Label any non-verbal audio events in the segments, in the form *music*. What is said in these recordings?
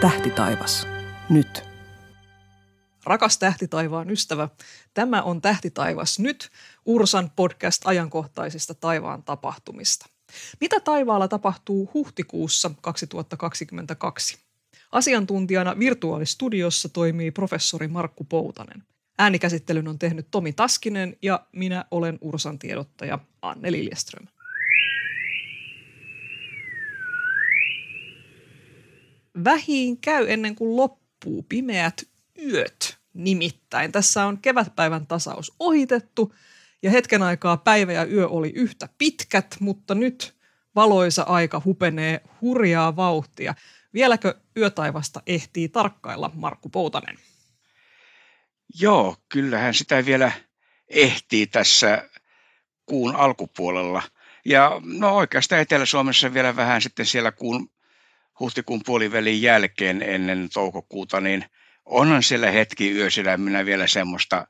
Tähtitaivas. Nyt. Rakas tähtitaivaan ystävä, tämä on Tähtitaivas nyt, Ursan podcast ajankohtaisista taivaan tapahtumista. Mitä taivaalla tapahtuu huhtikuussa 2022? Asiantuntijana virtuaalistudiossa toimii professori Markku Poutanen. Äänikäsittelyn on tehnyt Tomi Taskinen ja minä olen Ursan tiedottaja Anne Liljeström. Vähiin käy ennen kuin loppuu pimeät yöt nimittäin. Tässä on kevätpäivän tasaus ohitettu ja hetken aikaa päivä ja yö oli yhtä pitkät, mutta nyt valoisa aika hupenee hurjaa vauhtia. Vieläkö yötaivasta ehtii tarkkailla Markku Poutanen? Joo, kyllähän sitä vielä ehtii tässä kuun alkupuolella. Ja no oikeastaan Etelä-Suomessa vielä vähän sitten siellä kuun, huhtikuun puolivälin jälkeen ennen toukokuuta, niin onhan siellä hetki yösydäminä vielä semmoista,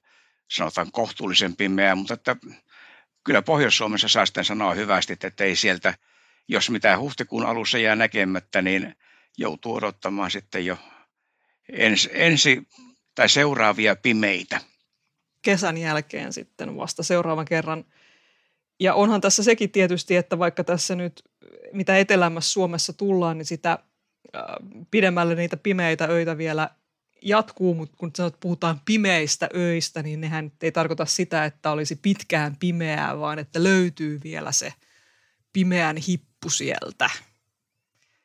sanotaan kohtuullisen pimeää, mutta että kyllä Pohjois-Suomessa saa sitten sanoa hyvästi, että ei sieltä, jos mitään huhtikuun alussa jää näkemättä, niin joutuu odottamaan sitten jo ensi, ensi tai seuraavia pimeitä. Kesän jälkeen sitten vasta seuraavan kerran. Ja onhan tässä sekin tietysti, että vaikka tässä nyt mitä etelämässä Suomessa tullaan, niin sitä äh, pidemmälle niitä pimeitä öitä vielä jatkuu, mutta kun sanot, puhutaan pimeistä öistä, niin nehän ei tarkoita sitä, että olisi pitkään pimeää, vaan että löytyy vielä se pimeän hippu sieltä.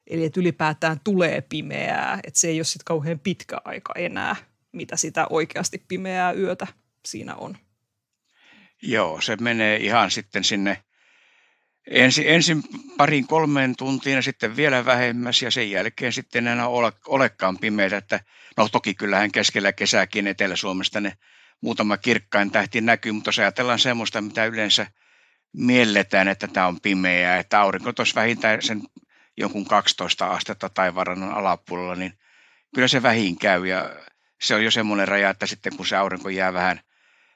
Eli että ylipäätään tulee pimeää, että se ei ole sitten kauhean pitkä aika enää, mitä sitä oikeasti pimeää yötä siinä on. Joo, se menee ihan sitten sinne ensin, ensin parin kolmeen tuntiin ja sitten vielä vähemmäs ja sen jälkeen sitten enää ole, olekaan pimeitä. Että, no toki kyllähän keskellä kesääkin Etelä-Suomesta ne muutama kirkkain tähti näkyy, mutta jos ajatellaan semmoista, mitä yleensä mielletään, että tämä on pimeää, että aurinko tuossa vähintään sen jonkun 12 astetta tai varannon alapuolella, niin kyllä se vähin käy ja se on jo semmoinen raja, että sitten kun se aurinko jää vähän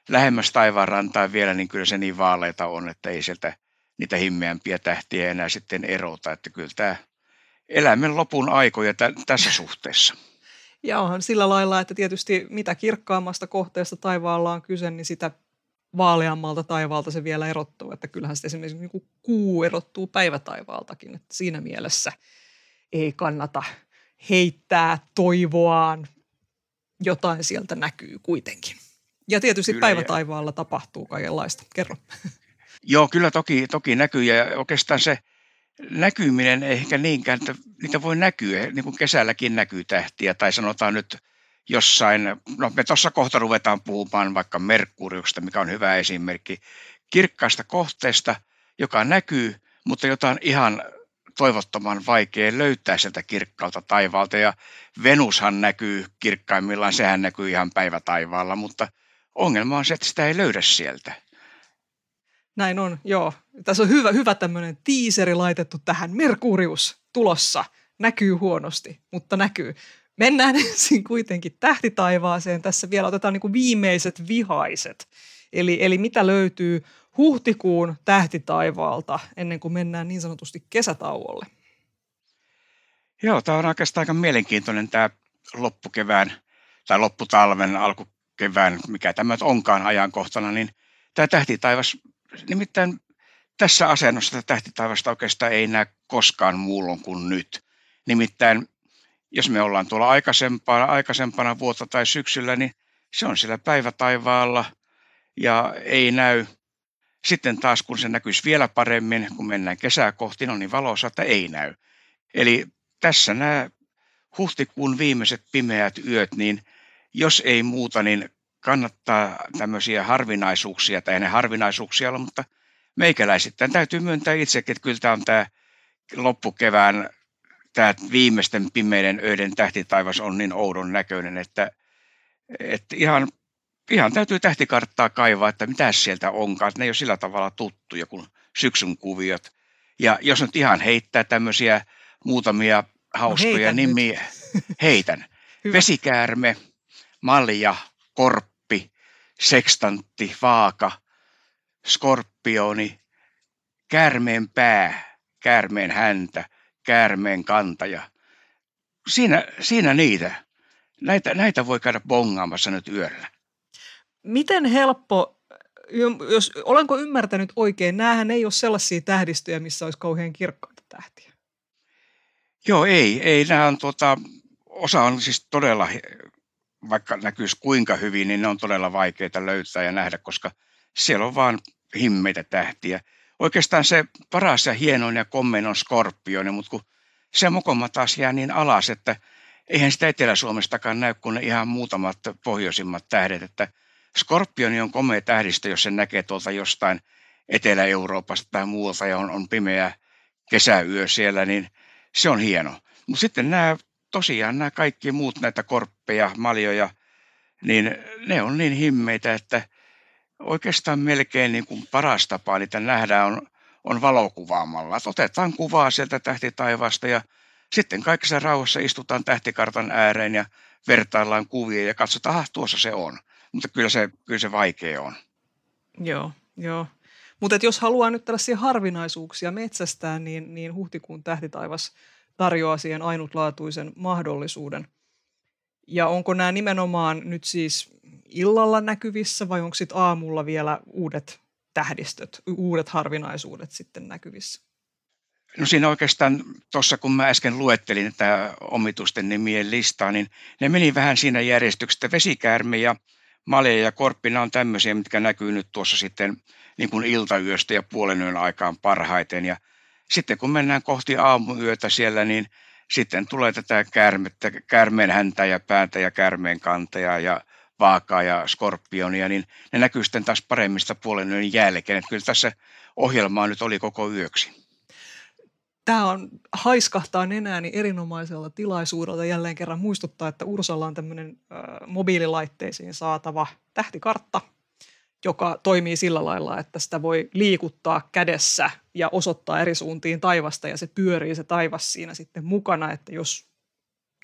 lähemmäs rantaa vielä, niin kyllä se niin vaaleita on, että ei sieltä niitä himmeämpiä tähtiä enää sitten erota, että kyllä tämä elämän lopun aikoja t- tässä suhteessa. *laughs* Ja onhan sillä lailla, että tietysti mitä kirkkaammasta kohteesta taivaalla on kyse, niin sitä vaaleammalta taivaalta se vielä erottuu. Että kyllähän sitten esimerkiksi niin kuin kuu erottuu päivätaivaaltakin. Että siinä mielessä ei kannata heittää toivoaan. Jotain sieltä näkyy kuitenkin. Ja tietysti Kyllä, päivätaivaalla tapahtuu kaikenlaista. Kerro. *laughs* Joo, kyllä toki, toki näkyy ja oikeastaan se näkyminen ehkä niinkään, että niitä voi näkyä, niin kuin kesälläkin näkyy tähtiä tai sanotaan nyt jossain, no me tuossa kohta ruvetaan puhumaan vaikka Merkuriuksesta, mikä on hyvä esimerkki, kirkkaasta kohteesta, joka näkyy, mutta jota on ihan toivottoman vaikea löytää sieltä kirkkaalta taivaalta. Ja Venushan näkyy kirkkaimmillaan, sehän näkyy ihan päivätaivaalla, mutta ongelma on se, että sitä ei löydä sieltä. Näin on, joo. Tässä on hyvä, hyvä tämmöinen tiiseri laitettu tähän. Merkurius tulossa. Näkyy huonosti, mutta näkyy. Mennään *laughs* ensin kuitenkin tähtitaivaaseen. Tässä vielä otetaan niin kuin viimeiset vihaiset. Eli, eli mitä löytyy huhtikuun tähtitaivaalta ennen kuin mennään niin sanotusti kesätauolle? Joo, tämä on oikeastaan aika mielenkiintoinen tämä loppukevään tai lopputalven, alkukevään, mikä tämä onkaan ajankohtana, niin tämä tähtitaivas nimittäin tässä asennossa tähtitaivasta oikeastaan ei näe koskaan muulloin kuin nyt. Nimittäin jos me ollaan tuolla aikaisempana, aikaisempana vuotta tai syksyllä, niin se on siellä päivätaivaalla ja ei näy. Sitten taas kun se näkyisi vielä paremmin, kun mennään kesää kohti, no niin valossa, että ei näy. Eli tässä nämä huhtikuun viimeiset pimeät yöt, niin jos ei muuta, niin kannattaa tämmöisiä harvinaisuuksia, tai ei ne harvinaisuuksia ole, mutta meikäläisittäin täytyy myöntää itsekin, että kyllä tämä on tämä loppukevään tämä viimeisten pimeiden öiden tähtitaivas on niin oudon näköinen, että, että ihan, ihan täytyy tähtikarttaa kaivaa, että mitä sieltä onkaan. Että ne ei ole sillä tavalla tuttuja kuin syksyn kuviot. Ja jos nyt ihan heittää tämmöisiä muutamia hauskoja no nimiä, nyt. *laughs* heitän. Vesikäärme, malja, korppi sekstantti, vaaka, skorpioni, käärmeen pää, käärmeen häntä, käärmeen kantaja, siinä, siinä niitä. Näitä, näitä voi käydä bongaamassa nyt yöllä. Miten helppo, jos, olenko ymmärtänyt oikein, näähän ei ole sellaisia tähdistöjä, missä olisi kauhean kirkkaita tähtiä. Joo, ei. ei nämä on, tuota, osa on siis todella, vaikka näkyisi kuinka hyvin, niin ne on todella vaikeita löytää ja nähdä, koska siellä on vaan himmeitä tähtiä. Oikeastaan se paras ja hienoin ja kommen on skorpioni, mutta kun se mokoma taas jää niin alas, että eihän sitä Etelä-Suomestakaan näy kuin ne ihan muutamat pohjoisimmat tähdet, että Skorpioni on komea tähdistö, jos sen näkee tuolta jostain Etelä-Euroopasta tai muualta ja on, on pimeä kesäyö siellä, niin se on hieno. Mutta sitten nämä tosiaan nämä kaikki muut näitä korppeja, maljoja, niin ne on niin himmeitä, että oikeastaan melkein niin kuin paras tapa niitä nähdään on, on valokuvaamalla. Et otetaan kuvaa sieltä tähtitaivasta ja sitten kaikessa rauhassa istutaan tähtikartan ääreen ja vertaillaan kuvia ja katsotaan, että tuossa se on. Mutta kyllä se, kyllä se vaikea on. Joo, joo. Mutta jos haluaa nyt tällaisia harvinaisuuksia metsästää, niin, niin huhtikuun tähtitaivas tarjoaa siihen ainutlaatuisen mahdollisuuden. Ja onko nämä nimenomaan nyt siis illalla näkyvissä vai onko sitten aamulla vielä uudet tähdistöt, uudet harvinaisuudet sitten näkyvissä? No siinä oikeastaan tuossa, kun mä äsken luettelin tätä omitusten nimien listaa, niin ne meni vähän siinä järjestyksessä. Vesikäärme ja malja ja korppina on tämmöisiä, mitkä näkyy nyt tuossa sitten niin kuin iltayöstä ja puolen yön aikaan parhaiten. Ja sitten kun mennään kohti aamuyötä siellä, niin sitten tulee tätä käärmettä, käärmeen häntä ja päätä ja käärmeen kantaja ja vaakaa ja skorpionia, niin ne näkyy sitten taas paremmista puolen yön jälkeen. Että kyllä tässä ohjelmaa nyt oli koko yöksi. Tämä on haiskahtaa nenääni erinomaisella tilaisuudella jälleen kerran muistuttaa, että Ursalla on tämmöinen äh, mobiililaitteisiin saatava tähtikartta, joka toimii sillä lailla, että sitä voi liikuttaa kädessä ja osoittaa eri suuntiin taivasta ja se pyörii se taivas siinä sitten mukana, että jos,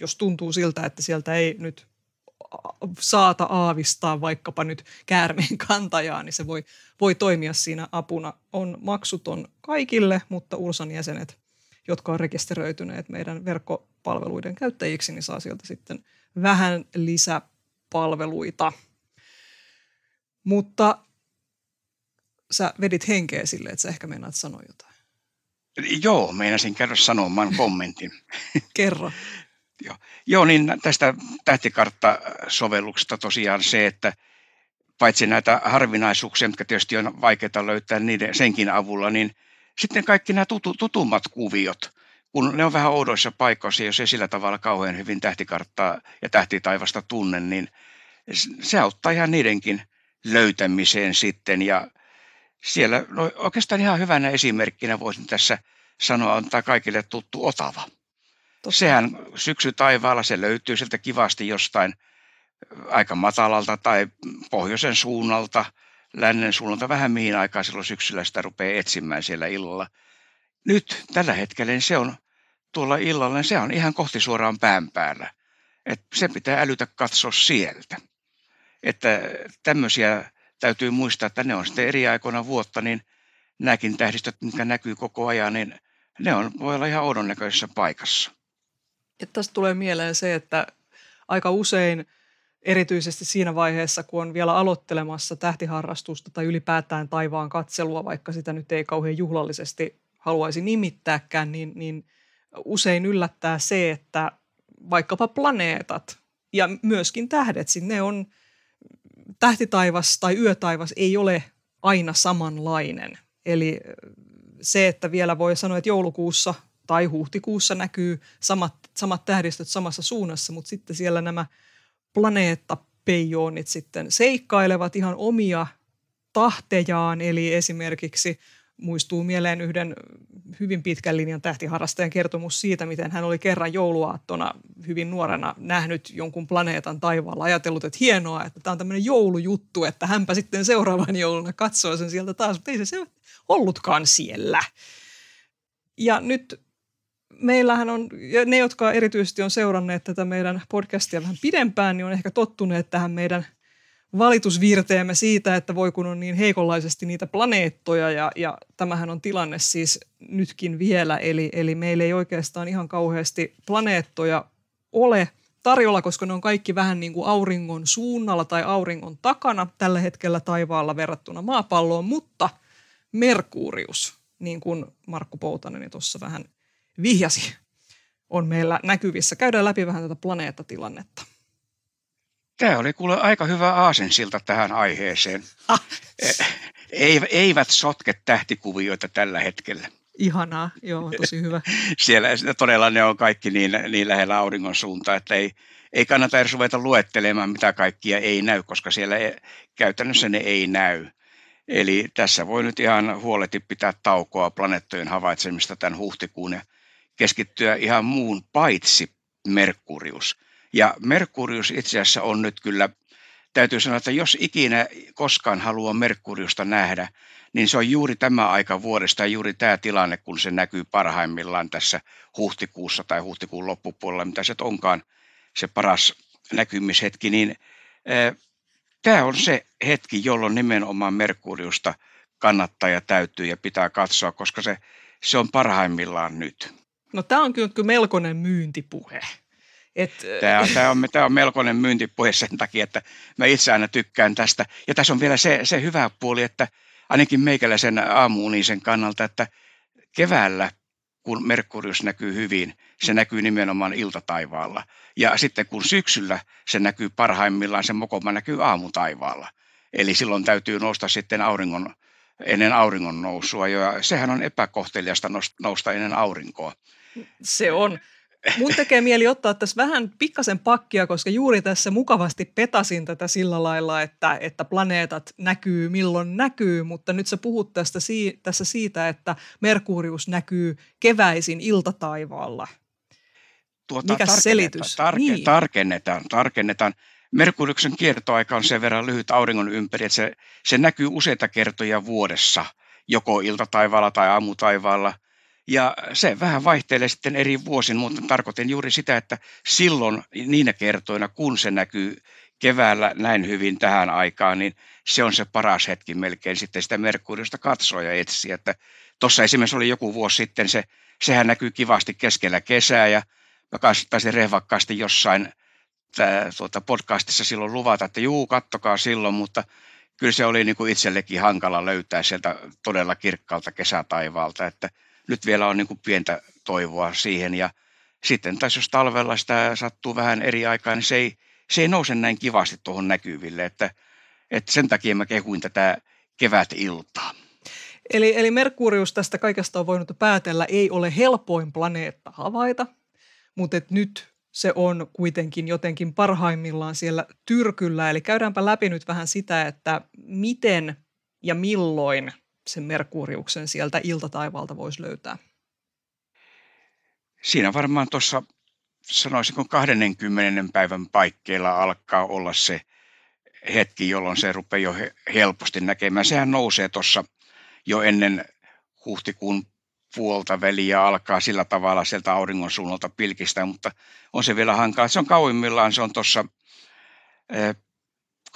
jos tuntuu siltä, että sieltä ei nyt saata aavistaa vaikkapa nyt käärmeen *laughs* kantajaa, niin se voi, voi toimia siinä apuna. On maksuton kaikille, mutta Ursan jäsenet jotka on rekisteröityneet meidän verkkopalveluiden käyttäjiksi, niin saa sieltä sitten vähän lisäpalveluita. Mutta sä vedit henkeä sille, että sä ehkä meinaat sanoa jotain. Joo, meinasin käydä sanomaan *laughs* kommentin. Kerro. Joo. Joo, niin tästä tähtikartta-sovelluksesta tosiaan se, että paitsi näitä harvinaisuuksia, mitkä tietysti on vaikeita löytää niiden, senkin avulla, niin sitten kaikki nämä tutu, tutummat kuviot, kun ne on vähän oudoissa paikoissa, jos ei sillä tavalla kauhean hyvin tähtikarttaa ja tähtitaivasta tunne, niin se auttaa ihan niidenkin löytämiseen sitten. Ja siellä no oikeastaan ihan hyvänä esimerkkinä voisin tässä sanoa, antaa kaikille tuttu Otava. Totta. Sehän syksy taivaalla, se löytyy sieltä kivasti jostain aika matalalta tai pohjoisen suunnalta – lännen suunnalta vähän mihin aikaan silloin syksyllä sitä rupeaa etsimään siellä illalla. Nyt tällä hetkellä niin se on tuolla illalla, niin se on ihan kohti suoraan pään päällä. Et se pitää älytä katsoa sieltä. Että tämmöisiä täytyy muistaa, että ne on sitten eri aikoina vuotta, niin nämäkin tähdistöt, mitkä näkyy koko ajan, niin ne on, voi olla ihan oudon näköisessä paikassa. Ja tästä tulee mieleen se, että aika usein erityisesti siinä vaiheessa, kun on vielä aloittelemassa tähtiharrastusta tai ylipäätään taivaan katselua, vaikka sitä nyt ei kauhean juhlallisesti haluaisi nimittääkään, niin, niin usein yllättää se, että vaikkapa planeetat ja myöskin tähdet, ne on tähtitaivas tai yötaivas ei ole aina samanlainen. Eli se, että vielä voi sanoa, että joulukuussa tai huhtikuussa näkyy samat, samat tähdistöt samassa suunnassa, mutta sitten siellä nämä – planeettapeijoonit sitten seikkailevat ihan omia tahtejaan, eli esimerkiksi muistuu mieleen yhden hyvin pitkän linjan tähtiharrastajan kertomus siitä, miten hän oli kerran jouluaattona hyvin nuorena nähnyt jonkun planeetan taivaalla, ajatellut, että hienoa, että tämä on tämmöinen joulujuttu, että hänpä sitten seuraavan jouluna katsoo sen sieltä taas, mutta ei se ollutkaan siellä. Ja nyt meillähän on, ja ne, jotka erityisesti on seuranneet tätä meidän podcastia vähän pidempään, niin on ehkä tottuneet tähän meidän valitusvirteemme siitä, että voi kun on niin heikonlaisesti niitä planeettoja, ja, ja tämähän on tilanne siis nytkin vielä, eli, eli meillä ei oikeastaan ihan kauheasti planeettoja ole tarjolla, koska ne on kaikki vähän niin kuin auringon suunnalla tai auringon takana tällä hetkellä taivaalla verrattuna maapalloon, mutta Merkurius, niin kuin Markku Poutanen tuossa vähän vihjasi, on meillä näkyvissä. Käydään läpi vähän tätä planeettatilannetta. Tämä oli kuule aika hyvä aasensilta tähän aiheeseen. Ah. Eivät sotke tähtikuvioita tällä hetkellä. Ihanaa, joo, tosi hyvä. *laughs* Siellä todella ne on kaikki niin, niin lähellä auringon suuntaa, että ei, ei kannata edes ruveta luettelemaan, mitä kaikkia ei näy, koska siellä ei, käytännössä ne ei näy. Eli tässä voi nyt ihan huoleti pitää taukoa planeettojen havaitsemista tämän huhtikuun ja keskittyä ihan muun paitsi Merkurius. Ja Merkurius itse asiassa on nyt kyllä, täytyy sanoa, että jos ikinä koskaan haluaa Merkuriusta nähdä, niin se on juuri tämä aika vuodesta ja juuri tämä tilanne, kun se näkyy parhaimmillaan tässä huhtikuussa tai huhtikuun loppupuolella, mitä se onkaan se paras näkymishetki, niin tämä on se hetki, jolloin nimenomaan Merkuriusta kannattaa ja täytyy ja pitää katsoa, koska se, se on parhaimmillaan nyt. No tämä on kyllä melkoinen myyntipuhe. Et, tämä, on, tämä, on, tämä on melkoinen myyntipuhe sen takia, että mä itse aina tykkään tästä. Ja tässä on vielä se, se hyvä puoli, että ainakin meikäläisen aamuunisen kannalta, että keväällä kun Merkurius näkyy hyvin, se näkyy nimenomaan iltataivaalla. Ja sitten kun syksyllä se näkyy parhaimmillaan, se mokoma näkyy aamutaivaalla. Eli silloin täytyy nousta sitten auringon, ennen auringon nousua, ja sehän on epäkohteliasta nousta ennen aurinkoa. Se on. Mun tekee mieli ottaa tässä vähän pikkasen pakkia, koska juuri tässä mukavasti petasin tätä sillä lailla, että, että planeetat näkyy milloin näkyy, mutta nyt sä puhut tästä, tässä siitä, että Merkurius näkyy keväisin iltataivaalla. Tuota, Mikä selitys? Tarke, niin. Tarkennetaan, tarkennetaan. Merkuriuksen kiertoaika on sen verran lyhyt auringon ympäri, että se, se näkyy useita kertoja vuodessa, joko iltataivaalla tai aamutaivaalla – ja se vähän vaihtelee sitten eri vuosin, mutta tarkoitin juuri sitä, että silloin niinä kertoina, kun se näkyy keväällä näin hyvin tähän aikaan, niin se on se paras hetki melkein sitten sitä Merkuriosta katsoa ja etsiä. Että tuossa esimerkiksi oli joku vuosi sitten, se, sehän näkyy kivasti keskellä kesää ja mä taisin rehvakkaasti jossain tää, tuota podcastissa silloin luvata, että juu, kattokaa silloin, mutta kyllä se oli niin kuin itsellekin hankala löytää sieltä todella kirkkaalta kesätaivaalta, että – nyt vielä on niin kuin pientä toivoa siihen ja sitten taas jos talvella sitä sattuu vähän eri aikaa, niin se ei, se ei nouse näin kivasti tuohon näkyville, että, että sen takia mä kehuin tätä kevät-iltaa. Eli, eli Merkurius tästä kaikesta on voinut päätellä, ei ole helpoin planeetta havaita, mutta et nyt se on kuitenkin jotenkin parhaimmillaan siellä tyrkyllä. Eli käydäänpä läpi nyt vähän sitä, että miten ja milloin sen Merkuriuksen sieltä iltataivalta voisi löytää? Siinä varmaan tuossa sanoisinko 20 päivän paikkeilla alkaa olla se hetki, jolloin se rupeaa jo helposti näkemään. Sehän nousee tuossa jo ennen huhtikuun puolta väliä alkaa sillä tavalla sieltä auringon suunnalta pilkistä, mutta on se vielä hankala. Se on kauimmillaan, se on tuossa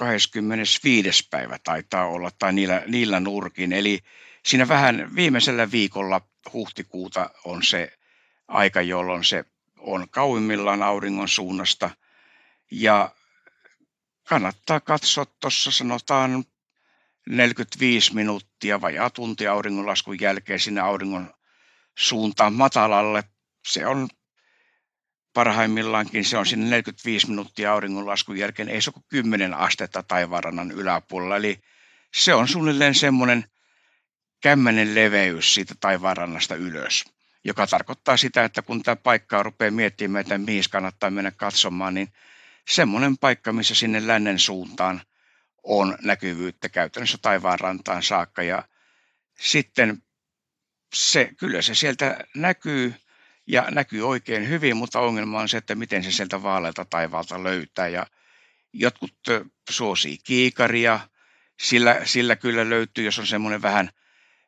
25. päivä taitaa olla, tai niillä, niillä nurkin. Eli siinä vähän viimeisellä viikolla huhtikuuta on se aika, jolloin se on kauimmillaan auringon suunnasta. Ja kannattaa katsoa tuossa sanotaan 45 minuuttia vai tunti auringonlaskun jälkeen sinne auringon suuntaan matalalle. Se on parhaimmillaankin se on sinne 45 minuuttia auringonlaskun jälkeen, ei se ole 10 astetta taivaanrannan yläpuolella. Eli se on suunnilleen semmoinen kämmenen leveys siitä taivaanrannasta ylös, joka tarkoittaa sitä, että kun tämä paikkaa rupeaa miettimään, että mihin kannattaa mennä katsomaan, niin semmoinen paikka, missä sinne lännen suuntaan on näkyvyyttä käytännössä taivaanrantaan saakka. Ja sitten se, kyllä se sieltä näkyy – ja näkyy oikein hyvin, mutta ongelma on se, että miten se sieltä vaalealta taivaalta löytää. Ja jotkut suosii kiikaria, sillä, sillä kyllä löytyy, jos on semmoinen vähän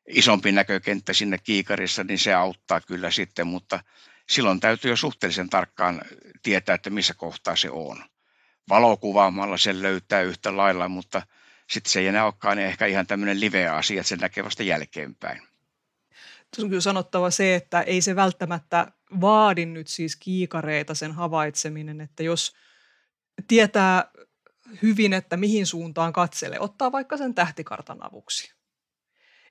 isompi näkökenttä sinne kiikarissa, niin se auttaa kyllä sitten, mutta silloin täytyy jo suhteellisen tarkkaan tietää, että missä kohtaa se on. Valokuvaamalla sen löytää yhtä lailla, mutta sitten se ei enää olekaan ehkä ihan tämmöinen live-asia, että se näkee vasta jälkeenpäin. On kyllä sanottava se, että ei se välttämättä vaadin nyt siis kiikareita sen havaitseminen, että jos tietää hyvin, että mihin suuntaan katselee, ottaa vaikka sen tähtikartan avuksi.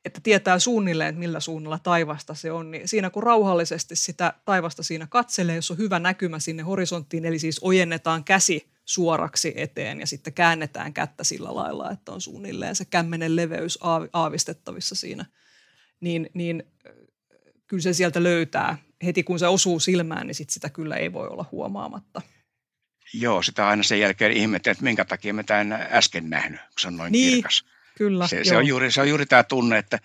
Että tietää suunnilleen, että millä suunnalla taivasta se on, niin siinä kun rauhallisesti sitä taivasta siinä katselee, jos on hyvä näkymä sinne horisonttiin, eli siis ojennetaan käsi suoraksi eteen ja sitten käännetään kättä sillä lailla, että on suunnilleen se kämmenen leveys aavistettavissa siinä, niin, niin kyllä se sieltä löytää. Heti kun se osuu silmään, niin sit sitä kyllä ei voi olla huomaamatta. Joo, sitä aina sen jälkeen ihmettelee, että minkä takia mä tämän äsken nähnyt, kun se on noin niin, kirkas. Kyllä, se, se, on juuri, se on juuri tämä tunne, että,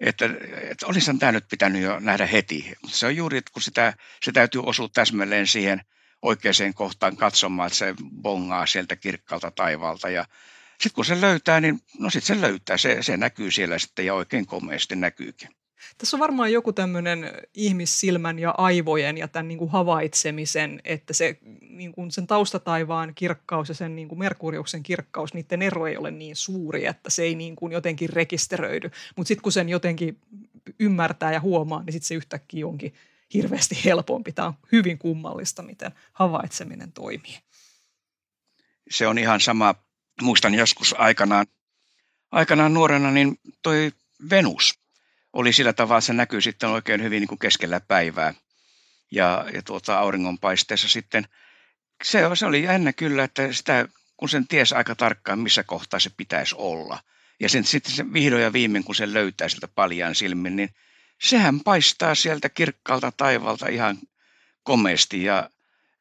että, että olisihan tämä nyt pitänyt jo nähdä heti. Se on juuri, että kun sitä, se täytyy osua täsmälleen siihen oikeaan kohtaan katsomaan, että se bongaa sieltä kirkkaalta taivaalta. Ja sitten kun se löytää, niin no sitten se löytää. Se, se näkyy siellä sitten ja oikein komeasti näkyykin. Tässä on varmaan joku tämmöinen ihmissilmän ja aivojen ja tämän niin kuin havaitsemisen, että se, niin kuin sen taustataivaan kirkkaus ja sen niin kuin Merkuriuksen kirkkaus, niiden ero ei ole niin suuri, että se ei niin kuin jotenkin rekisteröidy. Mutta sitten kun sen jotenkin ymmärtää ja huomaa, niin sitten se yhtäkkiä onkin hirveästi helpompi. Tämä on hyvin kummallista, miten havaitseminen toimii. Se on ihan sama. Muistan joskus aikanaan, aikanaan nuorena, niin toi Venus – oli sillä tavalla, se näkyy sitten oikein hyvin niin kuin keskellä päivää. Ja, ja tuota, auringonpaisteessa sitten, se, se oli jännä kyllä, että sitä, kun sen ties aika tarkkaan, missä kohtaa se pitäisi olla. Ja sen, sitten se vihdoin ja viimein, kun se löytää sieltä paljaan silmin, niin sehän paistaa sieltä kirkkaalta taivalta ihan komeasti ja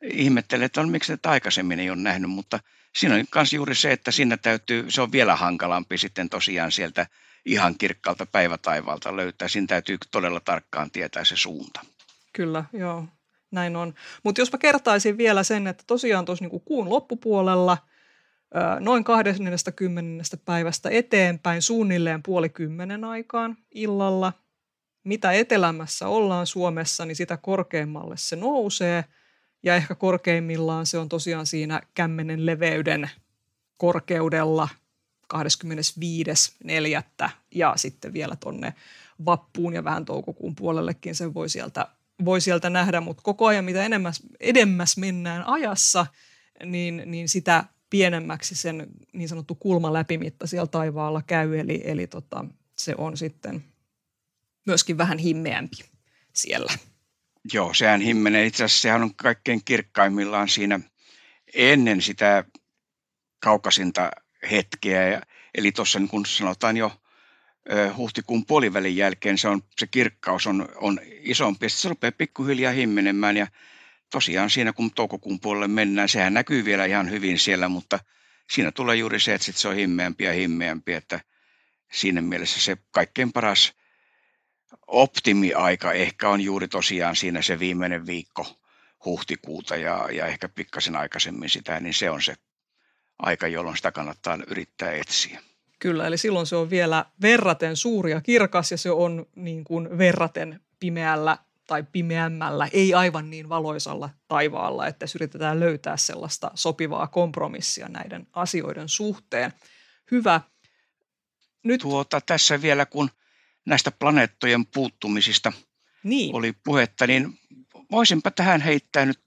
ihmettelee, että on, miksi tätä aikaisemmin ei ole nähnyt, mutta siinä on myös juuri se, että siinä täytyy, se on vielä hankalampi sitten tosiaan sieltä ihan kirkkaalta päivätaivalta löytää. Siinä täytyy todella tarkkaan tietää se suunta. Kyllä, joo. Näin on. Mutta jos mä kertaisin vielä sen, että tosiaan tuossa niinku kuun loppupuolella noin 20. päivästä eteenpäin suunnilleen puoli kymmenen aikaan illalla. Mitä etelämässä ollaan Suomessa, niin sitä korkeammalle se nousee. Ja ehkä korkeimmillaan se on tosiaan siinä kämmenen leveyden korkeudella 25.4. ja sitten vielä tonne vappuun ja vähän toukokuun puolellekin sen voi sieltä, voi sieltä nähdä, mutta koko ajan mitä enemmän, edemmäs mennään ajassa, niin, niin sitä pienemmäksi sen niin sanottu kulma läpimitta siellä taivaalla käy, eli, eli tota, se on sitten myöskin vähän himmeämpi siellä. Joo, sehän himmenee. Itse asiassa sehän on kaikkein kirkkaimmillaan siinä ennen sitä kaukasinta hetkeä. Ja, eli tuossa niin kun sanotaan jo huhtikuun puolivälin jälkeen se, on, se kirkkaus on, on isompi. Ja se rupeaa pikkuhiljaa himmenemään ja tosiaan siinä kun toukokuun puolelle mennään, sehän näkyy vielä ihan hyvin siellä, mutta siinä tulee juuri se, että sit se on himmeämpi ja himmeämpi, että siinä mielessä se kaikkein paras optimiaika ehkä on juuri tosiaan siinä se viimeinen viikko huhtikuuta ja, ja ehkä pikkasen aikaisemmin sitä, niin se on se aika, jolloin sitä kannattaa yrittää etsiä. Kyllä, eli silloin se on vielä verraten suuri ja kirkas ja se on niin kuin verraten pimeällä tai pimeämmällä, ei aivan niin valoisalla taivaalla, että yritetään löytää sellaista sopivaa kompromissia näiden asioiden suhteen. Hyvä. Nyt... Tuota, tässä vielä kun näistä planeettojen puuttumisista niin. oli puhetta, niin voisinpa tähän heittää nyt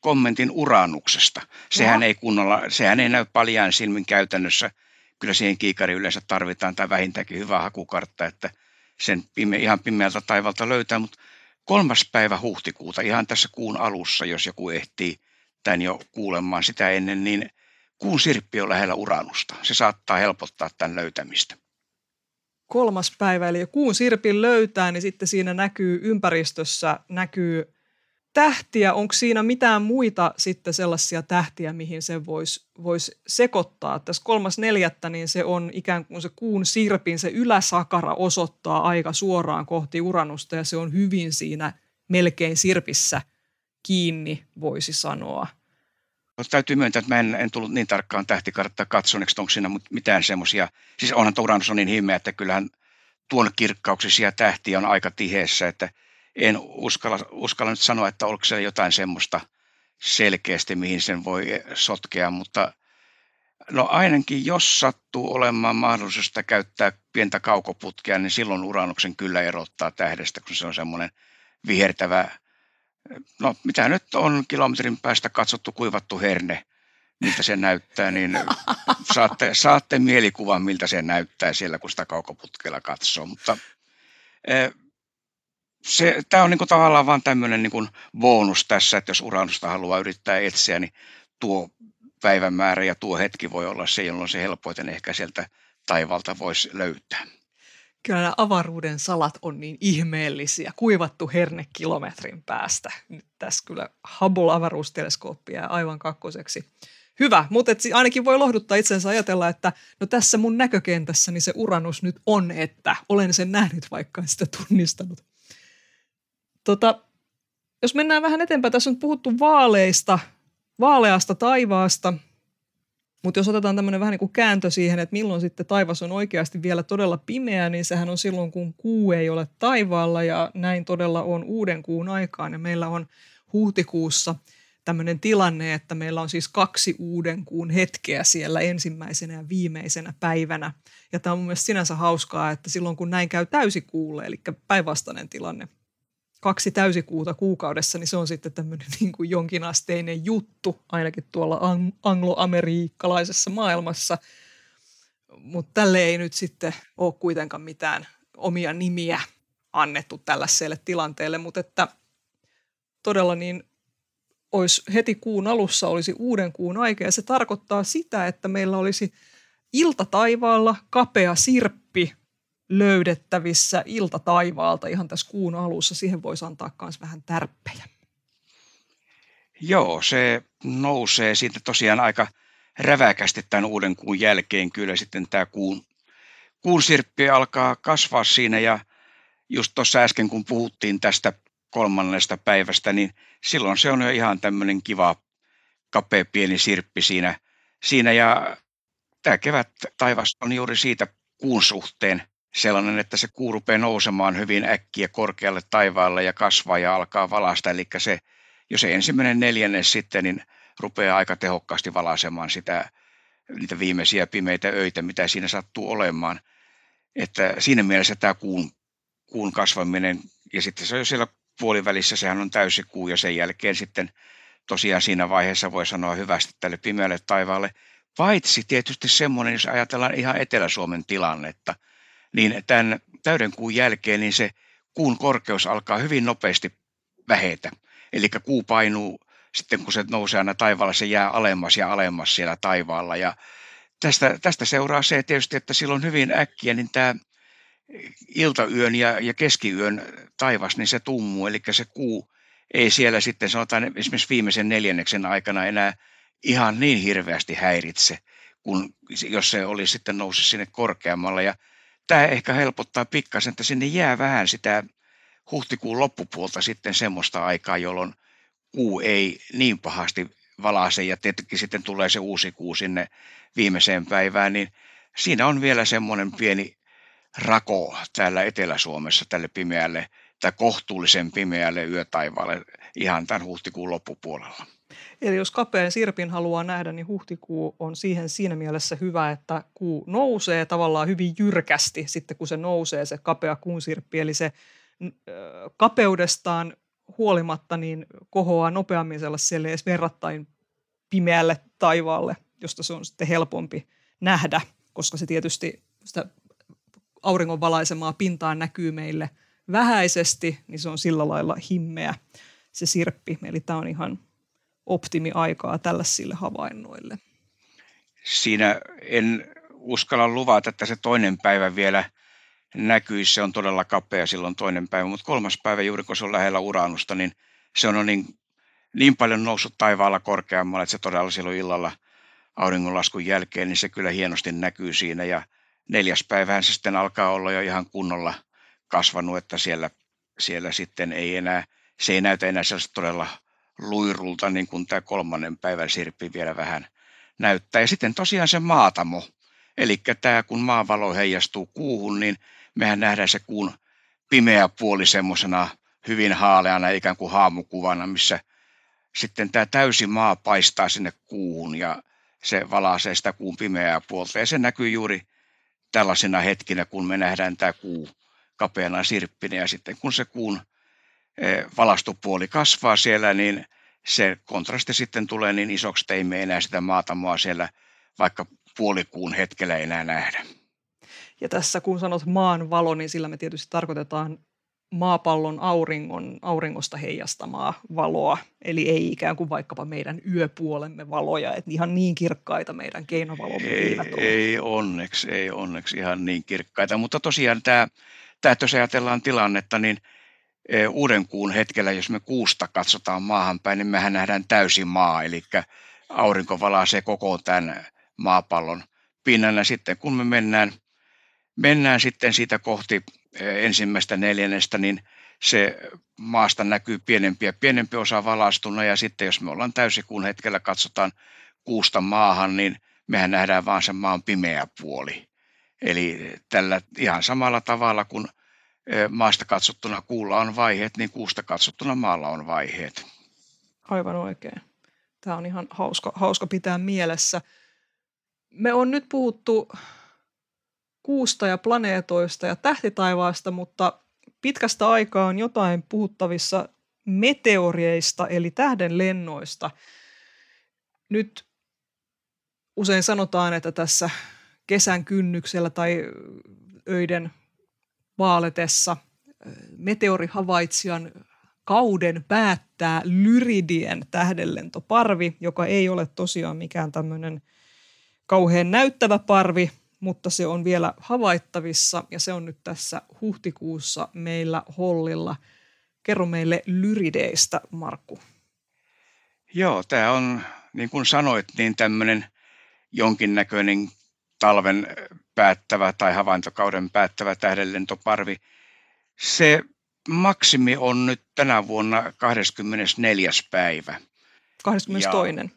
kommentin uranuksesta. Sehän ei kunnolla, sehän ei näy paljaan silmin käytännössä. Kyllä siihen kiikari yleensä tarvitaan tai vähintäänkin hyvä hakukartta, että sen pime, ihan pimeältä taivalta löytää, mutta kolmas päivä huhtikuuta, ihan tässä kuun alussa, jos joku ehtii tämän jo kuulemaan sitä ennen, niin kuun sirppi on lähellä uranusta. Se saattaa helpottaa tämän löytämistä. Kolmas päivä, eli kuun sirpin löytää, niin sitten siinä näkyy ympäristössä, näkyy tähtiä, onko siinä mitään muita sitten sellaisia tähtiä, mihin se voisi vois sekoittaa? Tässä kolmas neljättä, niin se on ikään kuin se kuun sirpin, se yläsakara osoittaa aika suoraan kohti uranusta ja se on hyvin siinä melkein sirpissä kiinni, voisi sanoa. No, täytyy myöntää, että mä en, en tullut niin tarkkaan tähtikarttaa katsoneeksi, onko siinä mitään semmoisia, siis onhan Uranus on niin himmeä, että kyllähän tuon kirkkauksisia tähtiä on aika tiheessä, että – en uskalla, uskalla nyt sanoa, että onko se jotain semmoista selkeästi, mihin sen voi sotkea, mutta no ainakin jos sattuu olemaan mahdollisuutta käyttää pientä kaukoputkea, niin silloin uranuksen kyllä erottaa tähdestä, kun se on semmoinen vihertävä no mitä nyt on kilometrin päästä katsottu kuivattu herne, miltä se näyttää, niin *laughs* saatte, saatte mielikuvan, miltä se näyttää siellä, kun sitä kaukoputkella katsoo. Mutta se, tämä on niin kuin tavallaan vain tämmöinen niin kuin bonus tässä, että jos uranusta haluaa yrittää etsiä, niin tuo päivämäärä ja tuo hetki voi olla se, jolloin se helpoiten ehkä sieltä taivalta voisi löytää. Kyllä nämä avaruuden salat on niin ihmeellisiä. Kuivattu herne kilometrin päästä. Nyt tässä kyllä Hubble-avaruusteleskooppi jää aivan kakkoseksi. Hyvä, mutta et ainakin voi lohduttaa itsensä ajatella, että no tässä mun näkökentässä niin se uranus nyt on, että olen sen nähnyt, vaikka en sitä tunnistanut. Tota, jos mennään vähän eteenpäin, tässä on puhuttu vaaleista, vaaleasta taivaasta, mutta jos otetaan tämmöinen vähän niin kuin kääntö siihen, että milloin sitten taivas on oikeasti vielä todella pimeä, niin sehän on silloin, kun kuu ei ole taivaalla ja näin todella on uuden kuun aikaan. Ja meillä on huhtikuussa tämmöinen tilanne, että meillä on siis kaksi uuden kuun hetkeä siellä ensimmäisenä ja viimeisenä päivänä. Ja tämä on mun mielestä sinänsä hauskaa, että silloin kun näin käy täysikuulle, eli päinvastainen tilanne, kaksi täysikuuta kuukaudessa, niin se on sitten tämmöinen *laughs* niin kuin jonkinasteinen juttu, ainakin tuolla angloamerikkalaisessa maailmassa. Mutta tälle ei nyt sitten ole kuitenkaan mitään omia nimiä annettu tällaiselle tilanteelle, mutta että todella niin olisi heti kuun alussa olisi uuden kuun aika ja se tarkoittaa sitä, että meillä olisi ilta taivaalla kapea sirppi löydettävissä ilta taivaalta ihan tässä kuun alussa. Siihen voisi antaa myös vähän tärppejä. Joo, se nousee siitä tosiaan aika räväkästi tämän uuden kuun jälkeen. Kyllä sitten tämä kuun, kuun sirppi alkaa kasvaa siinä ja just tuossa äsken kun puhuttiin tästä kolmannesta päivästä, niin silloin se on jo ihan tämmöinen kiva kapea pieni sirppi siinä, siinä ja tämä kevät taivas on juuri siitä kuun suhteen sellainen, että se kuu rupeaa nousemaan hyvin äkkiä korkealle taivaalle ja kasvaa ja alkaa valasta. Eli se, jos se ensimmäinen neljännes sitten, niin rupeaa aika tehokkaasti valaisemaan sitä, niitä viimeisiä pimeitä öitä, mitä siinä sattuu olemaan. Että siinä mielessä tämä kuun, kuun kasvaminen, ja sitten se on jo siellä puolivälissä, sehän on täysi kuu, ja sen jälkeen sitten tosiaan siinä vaiheessa voi sanoa hyvästi tälle pimeälle taivaalle. Paitsi tietysti semmoinen, jos ajatellaan ihan Etelä-Suomen tilannetta – niin tämän täyden kuun jälkeen niin se kuun korkeus alkaa hyvin nopeasti vähetä. Eli kuu painuu sitten kun se nousee aina taivaalla, se jää alemmas ja alemmas siellä taivaalla. Ja tästä, tästä seuraa se tietysti, että silloin hyvin äkkiä niin tämä iltayön ja, ja keskiyön taivas, niin se tummuu, eli se kuu ei siellä sitten sanotaan esimerkiksi viimeisen neljänneksen aikana enää ihan niin hirveästi häiritse, kun jos se olisi sitten noussut sinne korkeammalle. Ja tämä ehkä helpottaa pikkasen, että sinne jää vähän sitä huhtikuun loppupuolta sitten semmoista aikaa, jolloin kuu ei niin pahasti valaise ja tietenkin sitten tulee se uusi kuu sinne viimeiseen päivään, niin siinä on vielä semmoinen pieni rako täällä Etelä-Suomessa tälle pimeälle tai kohtuullisen pimeälle yötaivaalle ihan tämän huhtikuun loppupuolella. Eli jos kapean sirpin haluaa nähdä, niin huhtikuu on siihen siinä mielessä hyvä, että kuu nousee tavallaan hyvin jyrkästi sitten, kun se nousee se kapea kuun sirppi. Eli se kapeudestaan huolimatta niin kohoaa nopeammin sellaiselle edes verrattain pimeälle taivaalle, josta se on sitten helpompi nähdä, koska se tietysti sitä auringon valaisemaa pintaa näkyy meille vähäisesti, niin se on sillä lailla himmeä se sirppi. Eli tämä on ihan optimiaikaa tällaisille havainnoille. Siinä en uskalla luvata, että se toinen päivä vielä näkyisi. Se on todella kapea silloin toinen päivä, mutta kolmas päivä juuri kun se on lähellä uranusta, niin se on niin, niin paljon noussut taivaalla korkeammalle, että se todella silloin illalla auringonlaskun jälkeen, niin se kyllä hienosti näkyy siinä. Ja neljäs päivähän se sitten alkaa olla jo ihan kunnolla kasvanut, että siellä, siellä sitten ei enää, se ei näytä enää sellaista todella luirulta, niin kuin tämä kolmannen päivän sirppi vielä vähän näyttää. Ja sitten tosiaan se maatamo, eli tämä kun maavalo heijastuu kuuhun, niin mehän nähdään se kuun pimeä puoli semmoisena hyvin haaleana ikään kuin haamukuvana, missä sitten tämä täysi maa paistaa sinne kuuhun ja se valaisee sitä kuun pimeää puolta. Ja se näkyy juuri tällaisina hetkinä, kun me nähdään tämä kuu kapeana sirppinä ja sitten kun se kuun valastupuoli kasvaa siellä, niin se kontrasti sitten tulee niin isoksi, että ei me enää sitä maatamoa siellä vaikka puolikuun hetkellä enää nähdä. Ja tässä kun sanot maan valo, niin sillä me tietysti tarkoitetaan maapallon auringon, auringosta heijastamaa valoa, eli ei ikään kuin vaikkapa meidän yöpuolemme valoja, että ihan niin kirkkaita meidän keinovalomme ei, eivät ole. Ei onneksi, ei onneksi ihan niin kirkkaita, mutta tosiaan tämä, tämä jos ajatellaan tilannetta, niin e, uuden kuun hetkellä, jos me kuusta katsotaan maahan päin, niin mehän nähdään täysin maa, eli aurinko valaisee koko tämän maapallon pinnan, ja sitten kun me mennään, mennään sitten siitä kohti ensimmäistä neljännestä, niin se maasta näkyy pienempi ja pienempi osa valastuna ja sitten jos me ollaan täysikuun hetkellä katsotaan kuusta maahan, niin mehän nähdään vaan sen maan pimeä puoli. Eli tällä ihan samalla tavalla kuin maasta katsottuna kuulla on vaiheet, niin kuusta katsottuna maalla on vaiheet. Aivan oikein. Tämä on ihan hauska, hauska pitää mielessä. Me on nyt puhuttu kuusta ja planeetoista ja tähtitaivaasta, mutta pitkästä aikaa on jotain puhuttavissa meteorieista eli tähden lennoista. Nyt usein sanotaan, että tässä kesän kynnyksellä tai öiden vaaletessa meteorihavaitsijan kauden päättää Lyridien tähdenlentoparvi, joka ei ole tosiaan mikään tämmöinen kauhean näyttävä parvi, mutta se on vielä havaittavissa ja se on nyt tässä huhtikuussa meillä Hollilla. Kerro meille Lyrideistä, Markku. Joo, tämä on, niin kuin sanoit, niin tämmöinen jonkinnäköinen talven päättävä tai havaintokauden päättävä tähdenlentoparvi. Se maksimi on nyt tänä vuonna 24. päivä. 22. Ja,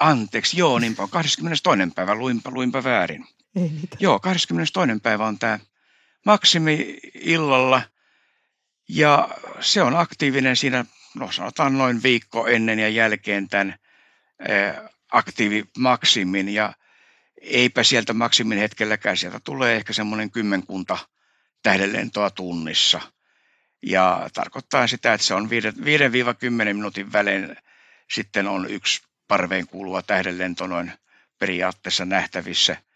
anteeksi, joo, niinpä 22. päivä, luinpa, luinpa väärin. Ei mitään. Joo, 22. päivä on tämä maksimi illalla ja se on aktiivinen siinä, no sanotaan noin viikko ennen ja jälkeen tämän aktiivimaksimin ja eipä sieltä maksimin hetkelläkään, sieltä tulee ehkä semmoinen kymmenkunta tähdenlentoa tunnissa. Ja tarkoittaa sitä, että se on 5-10 minuutin välein sitten on yksi parveen kuuluva tähdenlento noin periaatteessa nähtävissä –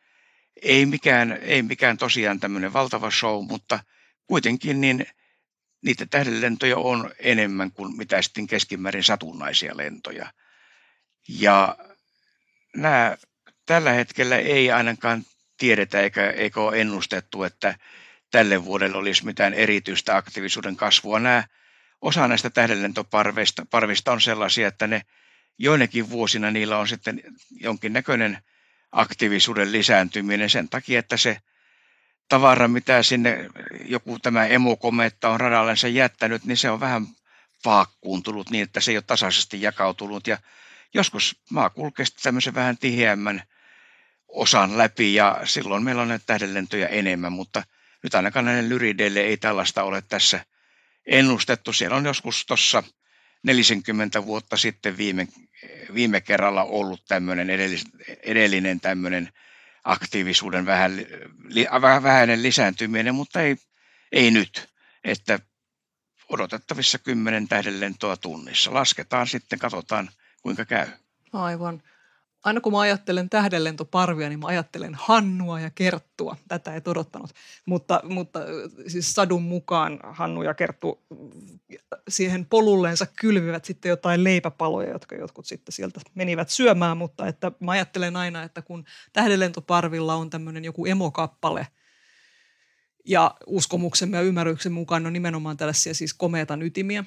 ei mikään, ei mikään tosiaan tämmöinen valtava show, mutta kuitenkin niin niitä tähdenlentoja on enemmän kuin mitä sitten keskimäärin satunnaisia lentoja. Ja nämä tällä hetkellä ei ainakaan tiedetä eikä, eikä ole ennustettu, että tälle vuodelle olisi mitään erityistä aktiivisuuden kasvua. Nämä, osa näistä tähdenlentoparvista parvista on sellaisia, että ne joinakin vuosina niillä on sitten jonkinnäköinen – aktiivisuuden lisääntyminen sen takia, että se tavara, mitä sinne joku tämä emokometta on radallensa jättänyt, niin se on vähän vaakkuun tullut niin, että se ei ole tasaisesti jakautunut. Ja joskus maa kulkee tämmöisen vähän tiheämmän osan läpi ja silloin meillä on näitä tähdenlentoja enemmän, mutta nyt ainakaan näille lyrideille ei tällaista ole tässä ennustettu. Siellä on joskus tuossa 40 vuotta sitten viime, viime kerralla ollut tämmöinen edellinen tämmöinen aktiivisuuden vähän, li, vähäinen lisääntyminen, mutta ei, ei nyt. Että odotettavissa kymmenen tähdenlentoa tunnissa. Lasketaan sitten, katsotaan kuinka käy. Aivan aina kun mä ajattelen tähdenlentoparvia, niin mä ajattelen Hannua ja Kerttua. Tätä ei odottanut. Mutta, mutta siis sadun mukaan Hannu ja Kerttu siihen polulleensa kylvivät sitten jotain leipäpaloja, jotka jotkut sitten sieltä menivät syömään. Mutta että mä ajattelen aina, että kun tähdenlentoparvilla on tämmöinen joku emokappale, ja uskomuksemme ja ymmärryksen mukaan on nimenomaan tällaisia siis komeetan ytimiä,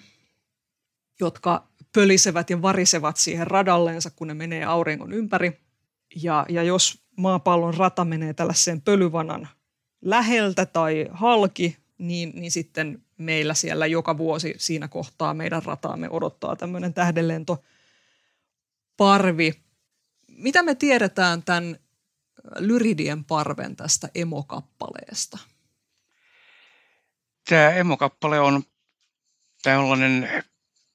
jotka pölisevät ja varisevat siihen radalleensa, kun ne menee auringon ympäri. Ja, ja jos maapallon rata menee tällaiseen pölyvanan läheltä tai halki, niin, niin sitten meillä siellä joka vuosi siinä kohtaa meidän rataamme odottaa tämmöinen tähdenlento parvi. Mitä me tiedetään tämän Lyridien parven tästä emokappaleesta? Tämä emokappale on tällainen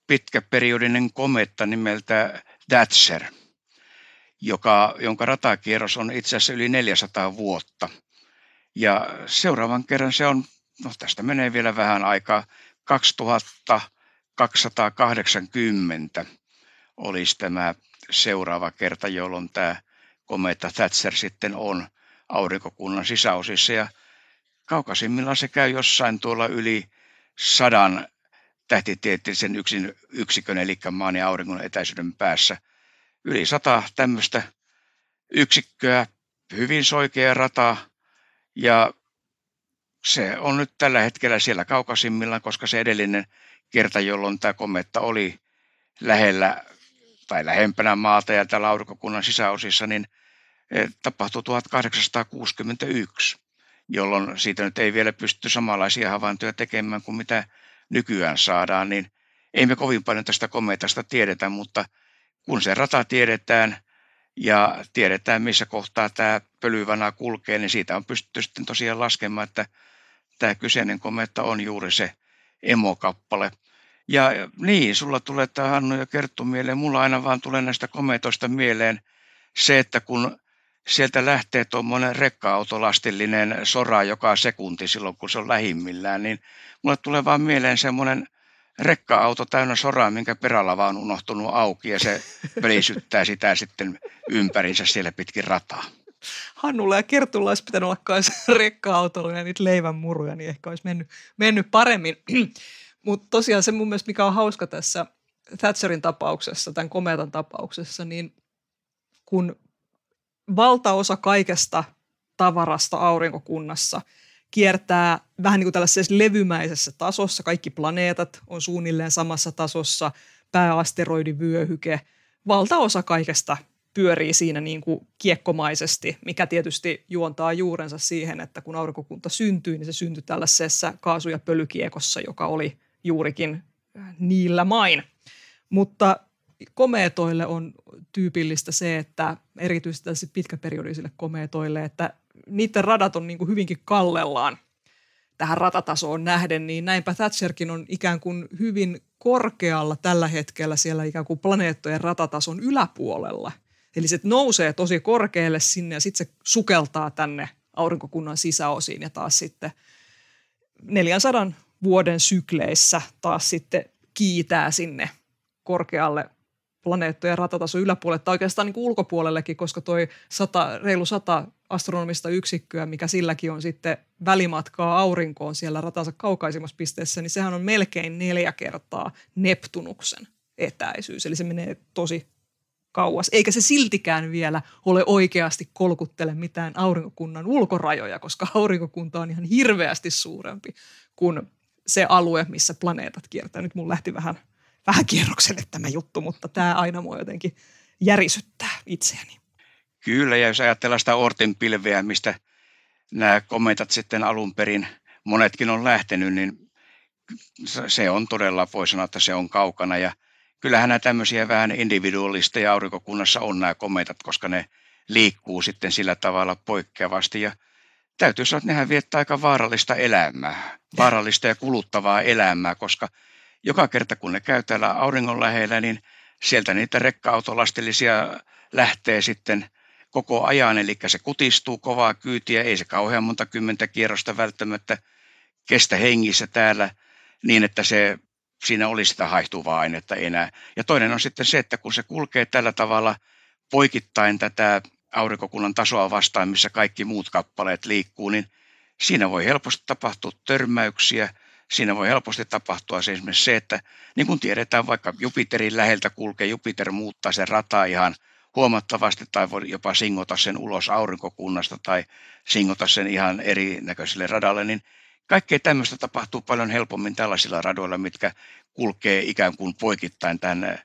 pitkäperiodinen kometta nimeltä Thatcher, joka, jonka ratakierros on itse asiassa yli 400 vuotta. Ja seuraavan kerran se on, no tästä menee vielä vähän aikaa, 2280 olisi tämä seuraava kerta, jolloin tämä kometa Thatcher sitten on aurinkokunnan sisäosissa. Ja kaukaisimmillaan se käy jossain tuolla yli sadan tähtitieteellisen yksin, yksikön, eli maan ja auringon etäisyyden päässä. Yli sata tämmöistä yksikköä, hyvin soikea rata, ja se on nyt tällä hetkellä siellä kaukaisimmillaan, koska se edellinen kerta, jolloin tämä kometta oli lähellä tai lähempänä maata ja täällä aurinkokunnan sisäosissa, niin eh, tapahtui 1861, jolloin siitä nyt ei vielä pysty samanlaisia havaintoja tekemään kuin mitä nykyään saadaan, niin ei me kovin paljon tästä kometasta tiedetä, mutta kun se rata tiedetään ja tiedetään, missä kohtaa tämä pölyvana kulkee, niin siitä on pystytty sitten tosiaan laskemaan, että tämä kyseinen kometta on juuri se emokappale. Ja niin, sulla tulee tämä Hannu ja Kerttu mieleen. Mulla aina vaan tulee näistä kometoista mieleen se, että kun sieltä lähtee tuommoinen rekka-autolastillinen sora joka sekunti silloin, kun se on lähimmillään, niin mulle tulee vaan mieleen semmoinen rekka-auto täynnä soraa, minkä perälava on unohtunut auki ja se pelisyttää sitä sitten ympärinsä siellä pitkin rataa. Hannulla ja Kertulla olisi pitänyt olla myös rekka-autolla ja niitä leivän muruja, niin ehkä olisi mennyt, mennyt paremmin. *clears throat* Mutta tosiaan se mun mielestä, mikä on hauska tässä Thatcherin tapauksessa, tämän kometan tapauksessa, niin kun valtaosa kaikesta tavarasta aurinkokunnassa kiertää vähän niin kuin tällaisessa levymäisessä tasossa. Kaikki planeetat on suunnilleen samassa tasossa, pääasteroidivyöhyke. Valtaosa kaikesta pyörii siinä niin kuin kiekkomaisesti, mikä tietysti juontaa juurensa siihen, että kun aurinkokunta syntyi, niin se syntyi tällaisessa kaasu- ja pölykiekossa, joka oli juurikin niillä main. Mutta komeetoille on tyypillistä se, että erityisesti pitkäperiodisille komeetoille, että niiden radat on niin kuin hyvinkin kallellaan tähän ratatasoon nähden, niin näinpä Thatcherkin on ikään kuin hyvin korkealla tällä hetkellä siellä ikään kuin planeettojen ratatason yläpuolella. Eli se nousee tosi korkealle sinne ja sitten se sukeltaa tänne aurinkokunnan sisäosiin ja taas sitten 400 vuoden sykleissä taas sitten kiitää sinne korkealle planeettojen ratatason yläpuolelle tai oikeastaan niin ulkopuolellekin, koska toi sata, reilu sata astronomista yksikköä, mikä silläkin on sitten välimatkaa aurinkoon siellä ratansa kaukaisimmassa pisteessä, niin sehän on melkein neljä kertaa Neptunuksen etäisyys. Eli se menee tosi kauas, eikä se siltikään vielä ole oikeasti kolkuttele mitään aurinkokunnan ulkorajoja, koska aurinkokunta on ihan hirveästi suurempi kuin se alue, missä planeetat kiertää. Nyt mun lähti vähän – vähän kierrokselle tämä juttu, mutta tämä aina mua jotenkin järisyttää itseäni. Kyllä, ja jos ajatellaan sitä Orten pilveä, mistä nämä kometat sitten alun perin monetkin on lähtenyt, niin se on todella, voi sanoa, että se on kaukana. Ja kyllähän nämä tämmöisiä vähän individualisteja aurinkokunnassa on nämä kometat, koska ne liikkuu sitten sillä tavalla poikkeavasti. Ja täytyy sanoa, että nehän viettää aika vaarallista elämää, vaarallista ja kuluttavaa elämää, koska – joka kerta kun ne käy täällä auringon lähellä, niin sieltä niitä rekka-autolastillisia lähtee sitten koko ajan, eli se kutistuu kovaa kyytiä, ei se kauhean monta kymmentä kierrosta välttämättä kestä hengissä täällä niin, että se, siinä olisi sitä haihtuvaa ainetta enää. Ja toinen on sitten se, että kun se kulkee tällä tavalla poikittain tätä aurinkokunnan tasoa vastaan, missä kaikki muut kappaleet liikkuu, niin siinä voi helposti tapahtua törmäyksiä – siinä voi helposti tapahtua se esimerkiksi se, että niin kuin tiedetään, vaikka Jupiterin läheltä kulkee, Jupiter muuttaa sen rata ihan huomattavasti tai voi jopa singota sen ulos aurinkokunnasta tai singota sen ihan erinäköiselle radalle, niin kaikkea tämmöistä tapahtuu paljon helpommin tällaisilla radoilla, mitkä kulkee ikään kuin poikittain tämän,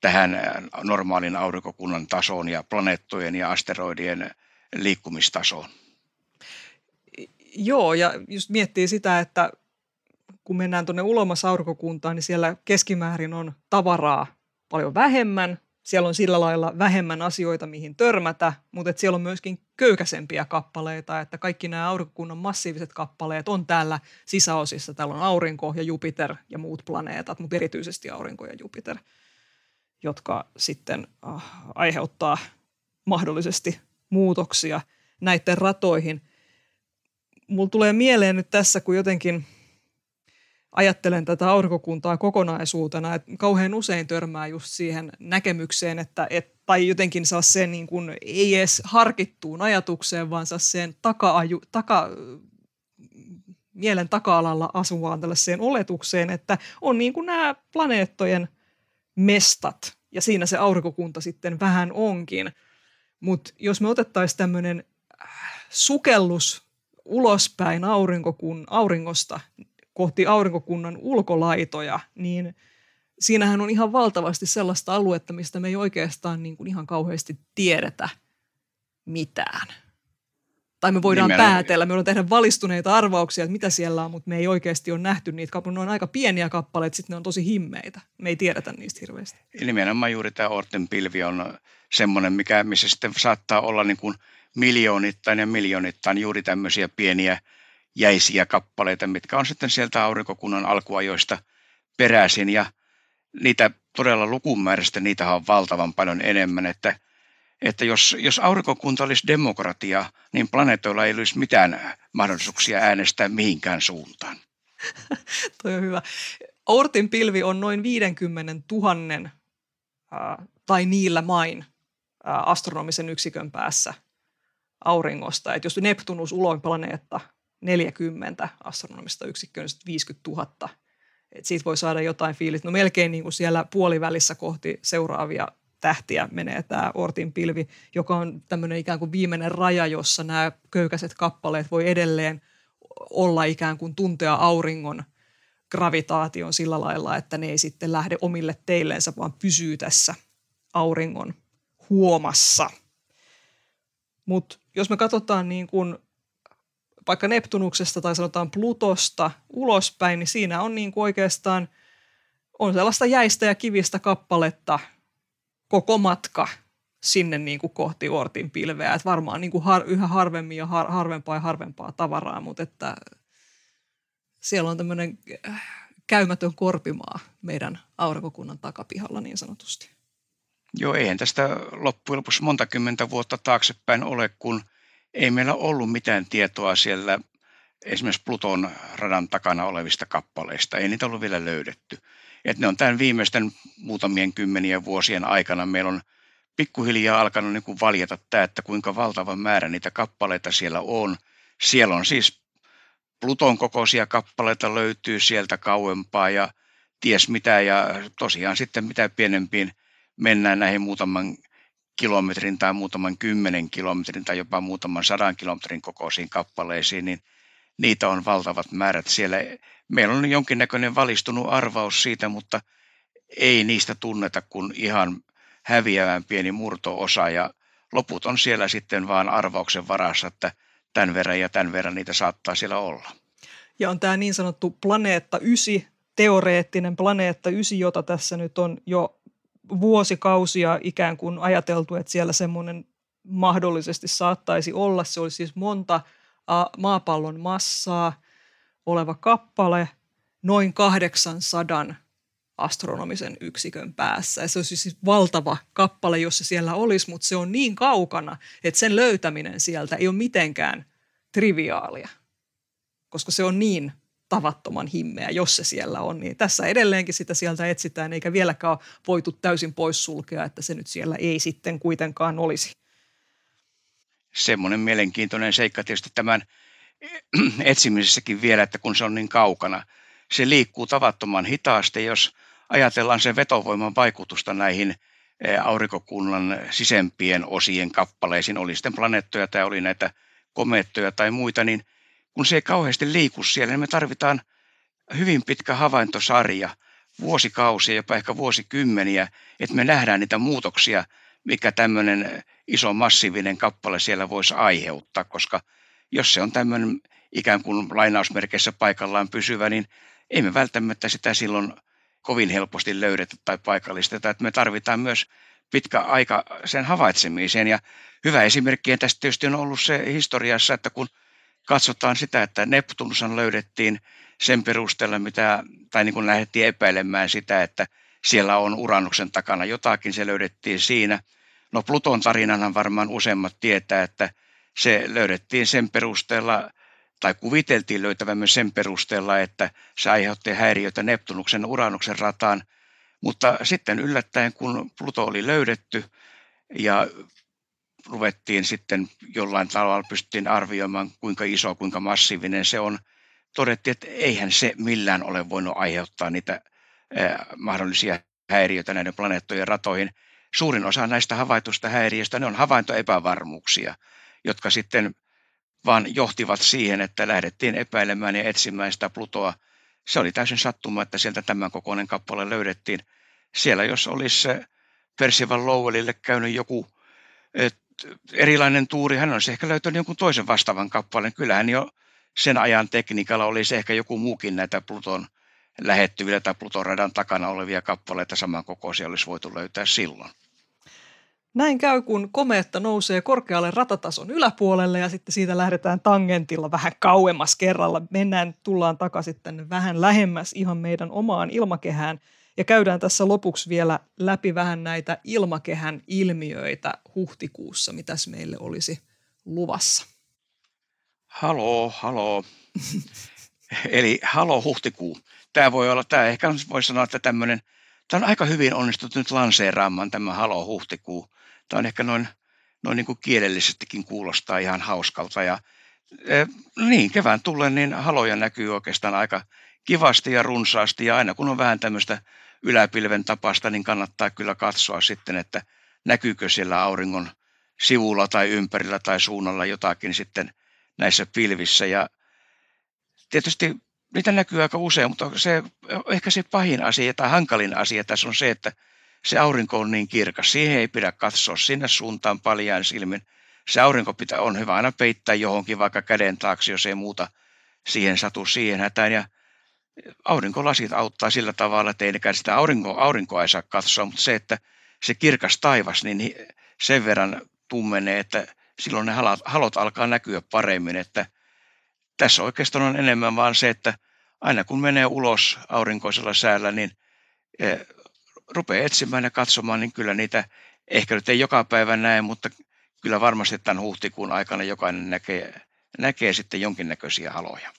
tähän normaalin aurinkokunnan tasoon ja planeettojen ja asteroidien liikkumistasoon. Joo, ja just miettii sitä, että kun mennään tuonne ulomas niin siellä keskimäärin on tavaraa paljon vähemmän. Siellä on sillä lailla vähemmän asioita, mihin törmätä, mutta että siellä on myöskin köykäisempiä kappaleita, että kaikki nämä aurinkokunnan massiiviset kappaleet on täällä sisäosissa. Täällä on aurinko ja Jupiter ja muut planeetat, mutta erityisesti aurinko ja Jupiter, jotka sitten äh, aiheuttaa mahdollisesti muutoksia näiden ratoihin. Mulla tulee mieleen nyt tässä, kun jotenkin – ajattelen tätä aurinkokuntaa kokonaisuutena, että kauhean usein törmää just siihen näkemykseen, että, et, tai jotenkin saa sen niin kuin, ei edes harkittuun ajatukseen, vaan saa sen taka-aju, taka, mielen taka-alalla asuvaan tällaiseen oletukseen, että on niin kuin nämä planeettojen mestat, ja siinä se aurinkokunta sitten vähän onkin. Mutta jos me otettaisiin tämmöinen äh, sukellus ulospäin aurinkokun, auringosta kohti aurinkokunnan ulkolaitoja, niin siinähän on ihan valtavasti sellaista aluetta, mistä me ei oikeastaan niin kuin ihan kauheasti tiedetä mitään. Tai me voidaan Nimenomaan. päätellä, me voidaan tehdä valistuneita arvauksia, että mitä siellä on, mutta me ei oikeasti ole nähty niitä kappaleita. Ne on aika pieniä kappaleita, sitten ne on tosi himmeitä. Me ei tiedetä niistä hirveästi. Nimenomaan juuri tämä Orten pilvi on semmoinen, mikä, missä sitten saattaa olla niin kuin miljoonittain ja miljoonittain juuri tämmöisiä pieniä jäisiä kappaleita, mitkä on sitten sieltä aurinkokunnan alkuajoista peräisin ja niitä todella lukumäärästä, niitä on valtavan paljon enemmän, että, että jos, jos aurinkokunta olisi demokratia, niin planeetoilla ei olisi mitään mahdollisuuksia äänestää mihinkään suuntaan. *laughs* Toi on hyvä. Ortin pilvi on noin 50 000 äh, tai niillä main astronomisen yksikön päässä auringosta. Et jos Neptunus uloin planeetta 40 astronomista yksikköä, niin 50 000. Et siitä voi saada jotain fiilistä. No melkein niin kuin siellä puolivälissä kohti seuraavia tähtiä menee tämä Ortin pilvi, joka on tämmöinen ikään kuin viimeinen raja, jossa nämä köykäiset kappaleet voi edelleen olla ikään kuin tuntea auringon gravitaation sillä lailla, että ne ei sitten lähde omille teilleensä, vaan pysyy tässä auringon huomassa. Mutta jos me katsotaan niin kuin vaikka Neptunuksesta tai sanotaan Plutosta ulospäin, niin siinä on niin kuin oikeastaan on sellaista jäistä ja kivistä kappaletta koko matka sinne niin kuin kohti Ortin pilveä. Että varmaan niin kuin har, yhä harvemmin ja har, harvempaa ja harvempaa tavaraa, mutta että siellä on tämmöinen äh, käymätön korpimaa meidän aurinkokunnan takapihalla niin sanotusti. Joo, eihän tästä loppujen lopuksi monta kymmentä vuotta taaksepäin ole, kun – ei meillä ollut mitään tietoa siellä esimerkiksi Pluton radan takana olevista kappaleista. Ei niitä ollut vielä löydetty. Et ne on tämän viimeisten muutamien kymmenien vuosien aikana meillä on pikkuhiljaa alkanut niin kuin valjeta tämä, että kuinka valtava määrä niitä kappaleita siellä on. Siellä on siis Pluton kokoisia kappaleita löytyy sieltä kauempaa ja ties mitä ja tosiaan sitten mitä pienempiin mennään näihin muutaman kilometrin tai muutaman kymmenen kilometrin tai jopa muutaman sadan kilometrin kokoisiin kappaleisiin, niin niitä on valtavat määrät siellä. Meillä on jonkinnäköinen valistunut arvaus siitä, mutta ei niistä tunneta kuin ihan häviävän pieni murto-osa ja loput on siellä sitten vaan arvauksen varassa, että tämän verran ja tämän verran niitä saattaa siellä olla. Ja on tämä niin sanottu planeetta 9, teoreettinen planeetta 9, jota tässä nyt on jo vuosikausia ikään kuin ajateltu, että siellä semmoinen mahdollisesti saattaisi olla. Se olisi siis monta maapallon massaa oleva kappale noin 800 astronomisen yksikön päässä. Ja se olisi siis valtava kappale, jos se siellä olisi, mutta se on niin kaukana, että sen löytäminen sieltä ei ole mitenkään triviaalia, koska se on niin tavattoman himmeä, jos se siellä on. Niin tässä edelleenkin sitä sieltä etsitään, eikä vieläkään voitu täysin poissulkea, että se nyt siellä ei sitten kuitenkaan olisi. Semmoinen mielenkiintoinen seikka tietysti tämän *clears throat* etsimisessäkin vielä, että kun se on niin kaukana, se liikkuu tavattoman hitaasti, jos ajatellaan sen vetovoiman vaikutusta näihin e, aurinkokunnan sisempien osien kappaleisiin, oli sitten planeettoja tai oli näitä komeettoja tai muita, niin kun se ei kauheasti liiku siellä, niin me tarvitaan hyvin pitkä havaintosarja, vuosikausia, jopa ehkä vuosikymmeniä, että me nähdään niitä muutoksia, mikä tämmöinen iso massiivinen kappale siellä voisi aiheuttaa, koska jos se on tämmöinen ikään kuin lainausmerkeissä paikallaan pysyvä, niin ei me välttämättä sitä silloin kovin helposti löydetä tai paikallisteta. Että me tarvitaan myös pitkä aika sen havaitsemiseen. Ja hyvä esimerkki tästä tietysti on ollut se historiassa, että kun – katsotaan sitä, että Neptunushan löydettiin sen perusteella, mitä, tai niin kuin lähdettiin epäilemään sitä, että siellä on Uranuksen takana jotakin, se löydettiin siinä. No Pluton tarinanhan varmaan useimmat tietää, että se löydettiin sen perusteella tai kuviteltiin löytävämme sen perusteella, että se aiheutti häiriöitä Neptunuksen Uranuksen rataan. Mutta sitten yllättäen, kun Pluto oli löydetty ja ruvettiin sitten jollain tavalla pystyttiin arvioimaan, kuinka iso, kuinka massiivinen se on, todettiin, että eihän se millään ole voinut aiheuttaa niitä mahdollisia häiriöitä näiden planeettojen ratoihin. Suurin osa näistä havaitusta häiriöistä, ne on havaintoepävarmuuksia, jotka sitten vaan johtivat siihen, että lähdettiin epäilemään ja etsimään sitä Plutoa. Se oli täysin sattuma, että sieltä tämän kokoinen kappale löydettiin. Siellä jos olisi Percival Lowellille käynyt joku erilainen tuuri, hän olisi ehkä löytänyt jonkun toisen vastaavan kappaleen. Kyllähän jo sen ajan tekniikalla olisi ehkä joku muukin näitä Pluton lähettyvillä tai Pluton radan takana olevia kappaleita samankokoisia olisi voitu löytää silloin. Näin käy, kun komeetta nousee korkealle ratatason yläpuolelle ja sitten siitä lähdetään tangentilla vähän kauemmas kerralla. Mennään, tullaan takaisin tänne vähän lähemmäs ihan meidän omaan ilmakehään ja käydään tässä lopuksi vielä läpi vähän näitä ilmakehän ilmiöitä huhtikuussa, mitäs meille olisi luvassa. Haloo, haloo. *laughs* Eli haloo huhtikuu. Tämä voi olla, tämä ehkä voi sanoa, että tämmöinen, tämä on aika hyvin onnistunut nyt lanseeraamaan tämä haloo huhtikuu tämä on ehkä noin, noin niin kuin kielellisestikin kuulostaa ihan hauskalta. Ja, e, niin, kevään tullen niin haloja näkyy oikeastaan aika kivasti ja runsaasti ja aina kun on vähän tämmöistä yläpilven tapasta, niin kannattaa kyllä katsoa sitten, että näkyykö siellä auringon sivulla tai ympärillä tai suunnalla jotakin sitten näissä pilvissä. Ja tietysti niitä näkyy aika usein, mutta se, ehkä se pahin asia tai hankalin asia tässä on se, että se aurinko on niin kirkas. Siihen ei pidä katsoa sinne suuntaan paljaan silmin. Se aurinko pitää, on hyvä aina peittää johonkin vaikka käden taakse, jos ei muuta siihen satu siihen hätään. Ja aurinkolasit auttaa sillä tavalla, että ei sitä aurinko, aurinkoa ei saa katsoa, mutta se, että se kirkas taivas, niin sen verran tummenee, että silloin ne halot, halot alkaa näkyä paremmin. Että tässä oikeastaan on enemmän vaan se, että aina kun menee ulos aurinkoisella säällä, niin eh, rupeaa etsimään ja katsomaan, niin kyllä niitä ehkä nyt ei joka päivä näe, mutta kyllä varmasti tämän huhtikuun aikana jokainen näkee, näkee sitten jonkinnäköisiä haloja.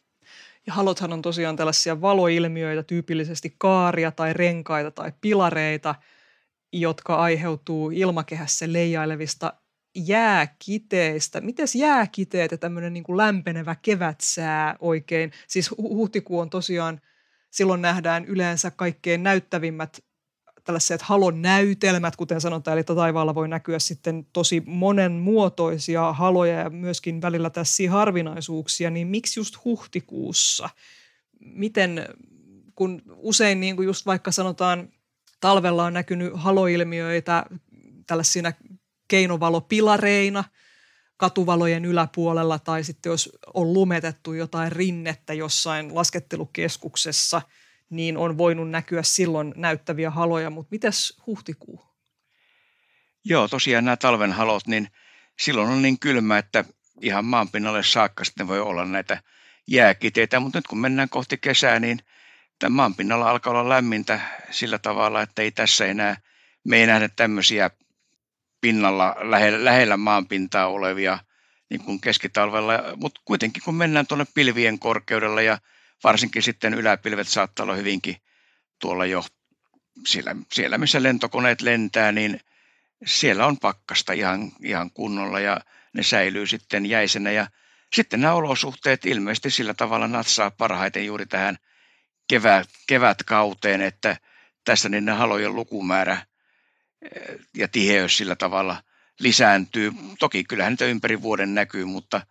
Ja halothan on tosiaan tällaisia valoilmiöitä, tyypillisesti kaaria tai renkaita tai pilareita, jotka aiheutuu ilmakehässä leijailevista jääkiteistä. Mites jääkiteet ja tämmöinen niin kuin lämpenevä kevätsää oikein? Siis huhtikuu on tosiaan, silloin nähdään yleensä kaikkein näyttävimmät tällaiset halon näytelmät, kuten sanotaan, eli taivaalla voi näkyä sitten tosi monenmuotoisia haloja ja myöskin välillä tässä harvinaisuuksia, niin miksi just huhtikuussa? Miten, kun usein niin kuin just vaikka sanotaan, talvella on näkynyt haloilmiöitä tällaisina keinovalopilareina katuvalojen yläpuolella tai sitten jos on lumetettu jotain rinnettä jossain laskettelukeskuksessa – niin on voinut näkyä silloin näyttäviä haloja, mutta mitäs huhtikuu? Joo, tosiaan nämä talven halot, niin silloin on niin kylmä, että ihan maanpinnalle saakka sitten voi olla näitä jääkiteitä, mutta nyt kun mennään kohti kesää, niin tämän maanpinnalla alkaa olla lämmintä sillä tavalla, että ei tässä enää, me ei nähdä tämmöisiä pinnalla lähellä, lähellä maanpintaa olevia niin kuin keskitalvella, mutta kuitenkin kun mennään tuonne pilvien korkeudella ja varsinkin sitten yläpilvet saattaa olla hyvinkin tuolla jo siellä, siellä missä lentokoneet lentää, niin siellä on pakkasta ihan, ihan kunnolla ja ne säilyy sitten jäisenä. Ja sitten nämä olosuhteet ilmeisesti sillä tavalla natsaa parhaiten juuri tähän kevät, kevätkauteen, että tässä niin ne halojen lukumäärä eh, ja tiheys sillä tavalla lisääntyy. Toki kyllähän niitä ympäri vuoden näkyy, mutta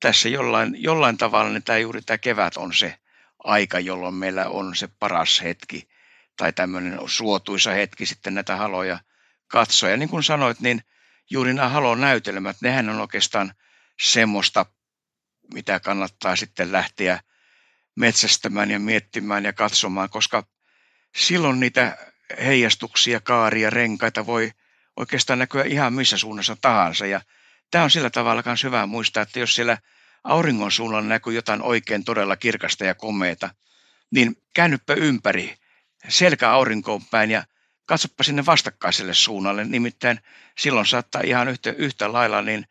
tässä jollain, jollain tavalla niin tämä juuri tämä kevät on se aika, jolloin meillä on se paras hetki tai tämmöinen suotuisa hetki sitten näitä haloja katsoa. Ja niin kuin sanoit, niin juuri nämä halonäytelmät, nehän on oikeastaan semmoista, mitä kannattaa sitten lähteä metsästämään ja miettimään ja katsomaan, koska silloin niitä heijastuksia, kaaria, renkaita voi oikeastaan näkyä ihan missä suunnassa tahansa. Ja tämä on sillä tavalla myös hyvä muistaa, että jos siellä auringon suunnalla näkyy jotain oikein todella kirkasta ja komeeta, niin käännyppä ympäri, selkä aurinkoon päin ja katsoppa sinne vastakkaiselle suunnalle. Nimittäin silloin saattaa ihan yhtä, yhtä lailla niin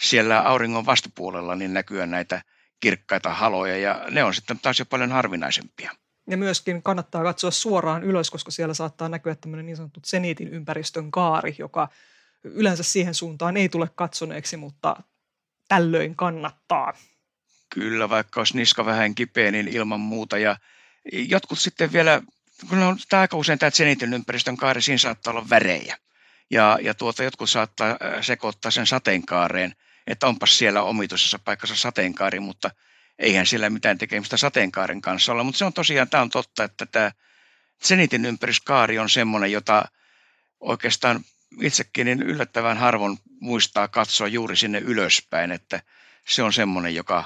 siellä auringon vastapuolella niin näkyä näitä kirkkaita haloja ja ne on sitten taas jo paljon harvinaisempia. Ja myöskin kannattaa katsoa suoraan ylös, koska siellä saattaa näkyä tämmöinen niin sanottu seniitin ympäristön kaari, joka yleensä siihen suuntaan ei tule katsoneeksi, mutta tällöin kannattaa. Kyllä, vaikka olisi niska vähän kipeä, niin ilman muuta. Ja jotkut sitten vielä, kun on tämä aika usein tämä seniitin ympäristön kaari, siinä saattaa olla värejä. Ja, ja tuota, jotkut saattaa äh, sekoittaa sen sateenkaareen, että onpas siellä omituisessa paikassa sateenkaari, mutta eihän sillä mitään tekemistä sateenkaaren kanssa olla. Mutta se on tosiaan, tämä on totta, että tämä senitin ympäryskaari on semmoinen, jota oikeastaan itsekin niin yllättävän harvoin muistaa katsoa juuri sinne ylöspäin, että se on semmoinen, joka,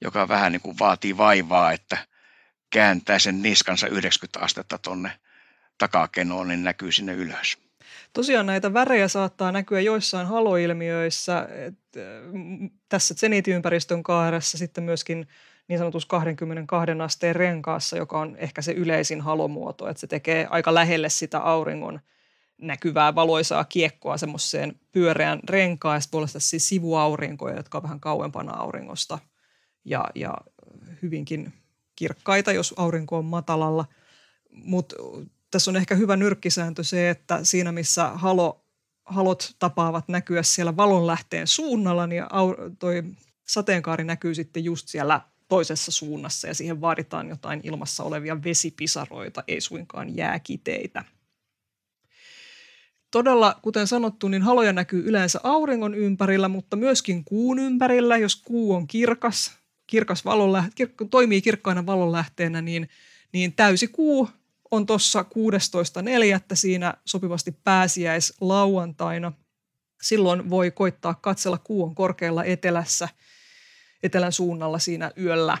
joka vähän niin kuin vaatii vaivaa, että kääntää sen niskansa 90 astetta tonne takakenoon, niin näkyy sinne ylös. Tosiaan näitä värejä saattaa näkyä joissain haloilmiöissä. Että tässä zenitiympäristön kaaressa sitten myöskin niin sanotus 22 asteen renkaassa, joka on ehkä se yleisin halomuoto, että se tekee aika lähelle sitä auringon näkyvää valoisaa kiekkoa semmoiseen pyöreän renkaan ja sitten siis sivuaurinkoja, jotka on vähän kauempana auringosta ja, ja hyvinkin kirkkaita, jos aurinko on matalalla. Mutta tässä on ehkä hyvä nyrkkisääntö se, että siinä missä halo, halot tapaavat näkyä siellä valonlähteen suunnalla, niin toi sateenkaari näkyy sitten just siellä toisessa suunnassa ja siihen vaaditaan jotain ilmassa olevia vesipisaroita, ei suinkaan jääkiteitä. Todella, kuten sanottu, niin haloja näkyy yleensä auringon ympärillä, mutta myöskin kuun ympärillä. Jos kuu on kirkas, kirkas valonläht, kir, toimii kirkkaana valonlähteenä, niin, niin täysi kuu on tuossa 16.4. siinä sopivasti pääsiäis lauantaina. Silloin voi koittaa katsella kuun korkealla etelässä, etelän suunnalla siinä yöllä.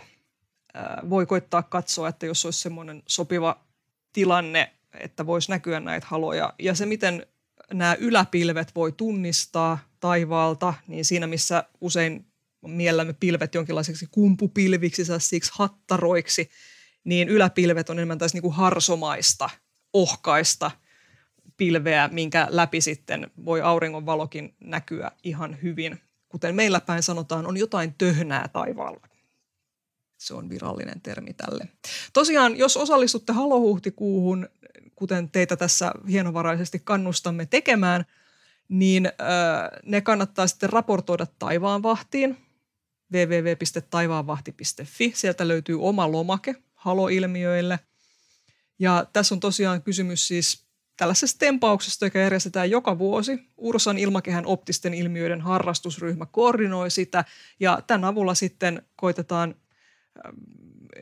Voi koittaa katsoa, että jos olisi semmoinen sopiva tilanne, että voisi näkyä näitä haloja. Ja se, miten nämä yläpilvet voi tunnistaa taivaalta, niin siinä missä usein miellämme pilvet jonkinlaiseksi kumpupilviksi, siksi hattaroiksi – niin yläpilvet on enemmän taas niin kuin harsomaista, ohkaista pilveä, minkä läpi sitten voi auringonvalokin näkyä ihan hyvin. Kuten meillä päin sanotaan, on jotain töhnää taivaalla. Se on virallinen termi tälle. Tosiaan, jos osallistutte halohuhtikuuhun, kuten teitä tässä hienovaraisesti kannustamme tekemään, niin ne kannattaa sitten raportoida taivaanvahtiin www.taivaanvahti.fi. Sieltä löytyy oma lomake, haloilmiöille. Ja tässä on tosiaan kysymys siis tällaisesta tempauksesta, joka järjestetään joka vuosi. Ursan ilmakehän optisten ilmiöiden harrastusryhmä koordinoi sitä ja tämän avulla sitten koitetaan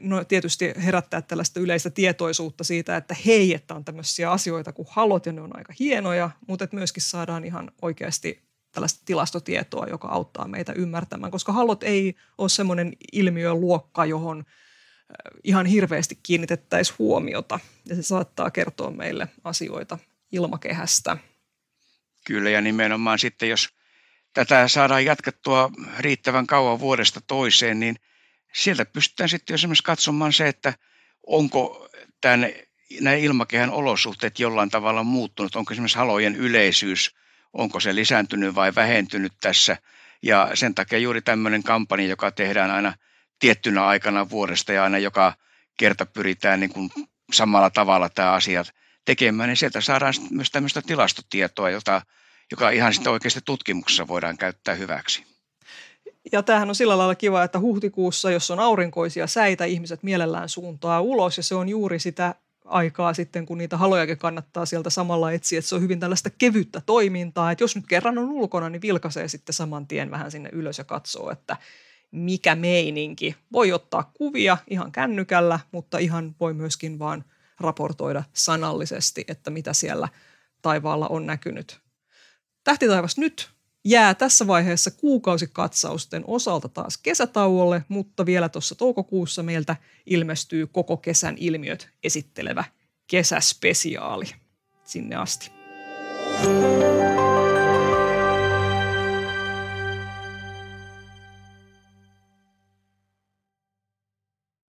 no, tietysti herättää tällaista yleistä tietoisuutta siitä, että hei, että on tämmöisiä asioita kuin halot ja ne on aika hienoja, mutta että myöskin saadaan ihan oikeasti tällaista tilastotietoa, joka auttaa meitä ymmärtämään, koska halot ei ole semmoinen ilmiöluokka, johon – ihan hirveästi kiinnitettäisiin huomiota ja se saattaa kertoa meille asioita ilmakehästä. Kyllä ja nimenomaan sitten, jos tätä saadaan jatkettua riittävän kauan vuodesta toiseen, niin sieltä pystytään sitten esimerkiksi katsomaan se, että onko tämän, nämä ilmakehän olosuhteet jollain tavalla muuttunut, onko esimerkiksi halojen yleisyys, onko se lisääntynyt vai vähentynyt tässä. Ja sen takia juuri tämmöinen kampanja, joka tehdään aina – tiettynä aikana vuodesta ja aina joka kerta pyritään niin kuin samalla tavalla tämä asiat tekemään, niin sieltä saadaan myös tämmöistä tilastotietoa, jota, joka ihan sitten oikeasti tutkimuksessa voidaan käyttää hyväksi. Ja tämähän on sillä lailla kiva, että huhtikuussa, jos on aurinkoisia säitä, ihmiset mielellään suuntaa ulos ja se on juuri sitä aikaa sitten, kun niitä halojakin kannattaa sieltä samalla etsiä. Että se on hyvin tällaista kevyttä toimintaa, että jos nyt kerran on ulkona, niin vilkaisee sitten saman tien vähän sinne ylös ja katsoo, että mikä meininki. Voi ottaa kuvia ihan kännykällä, mutta ihan voi myöskin vaan raportoida sanallisesti, että mitä siellä taivaalla on näkynyt. Tähtitaivas nyt jää tässä vaiheessa kuukausikatsausten osalta taas kesätauolle, mutta vielä tuossa toukokuussa meiltä ilmestyy koko kesän ilmiöt esittelevä kesäspesiaali. Sinne asti. thank you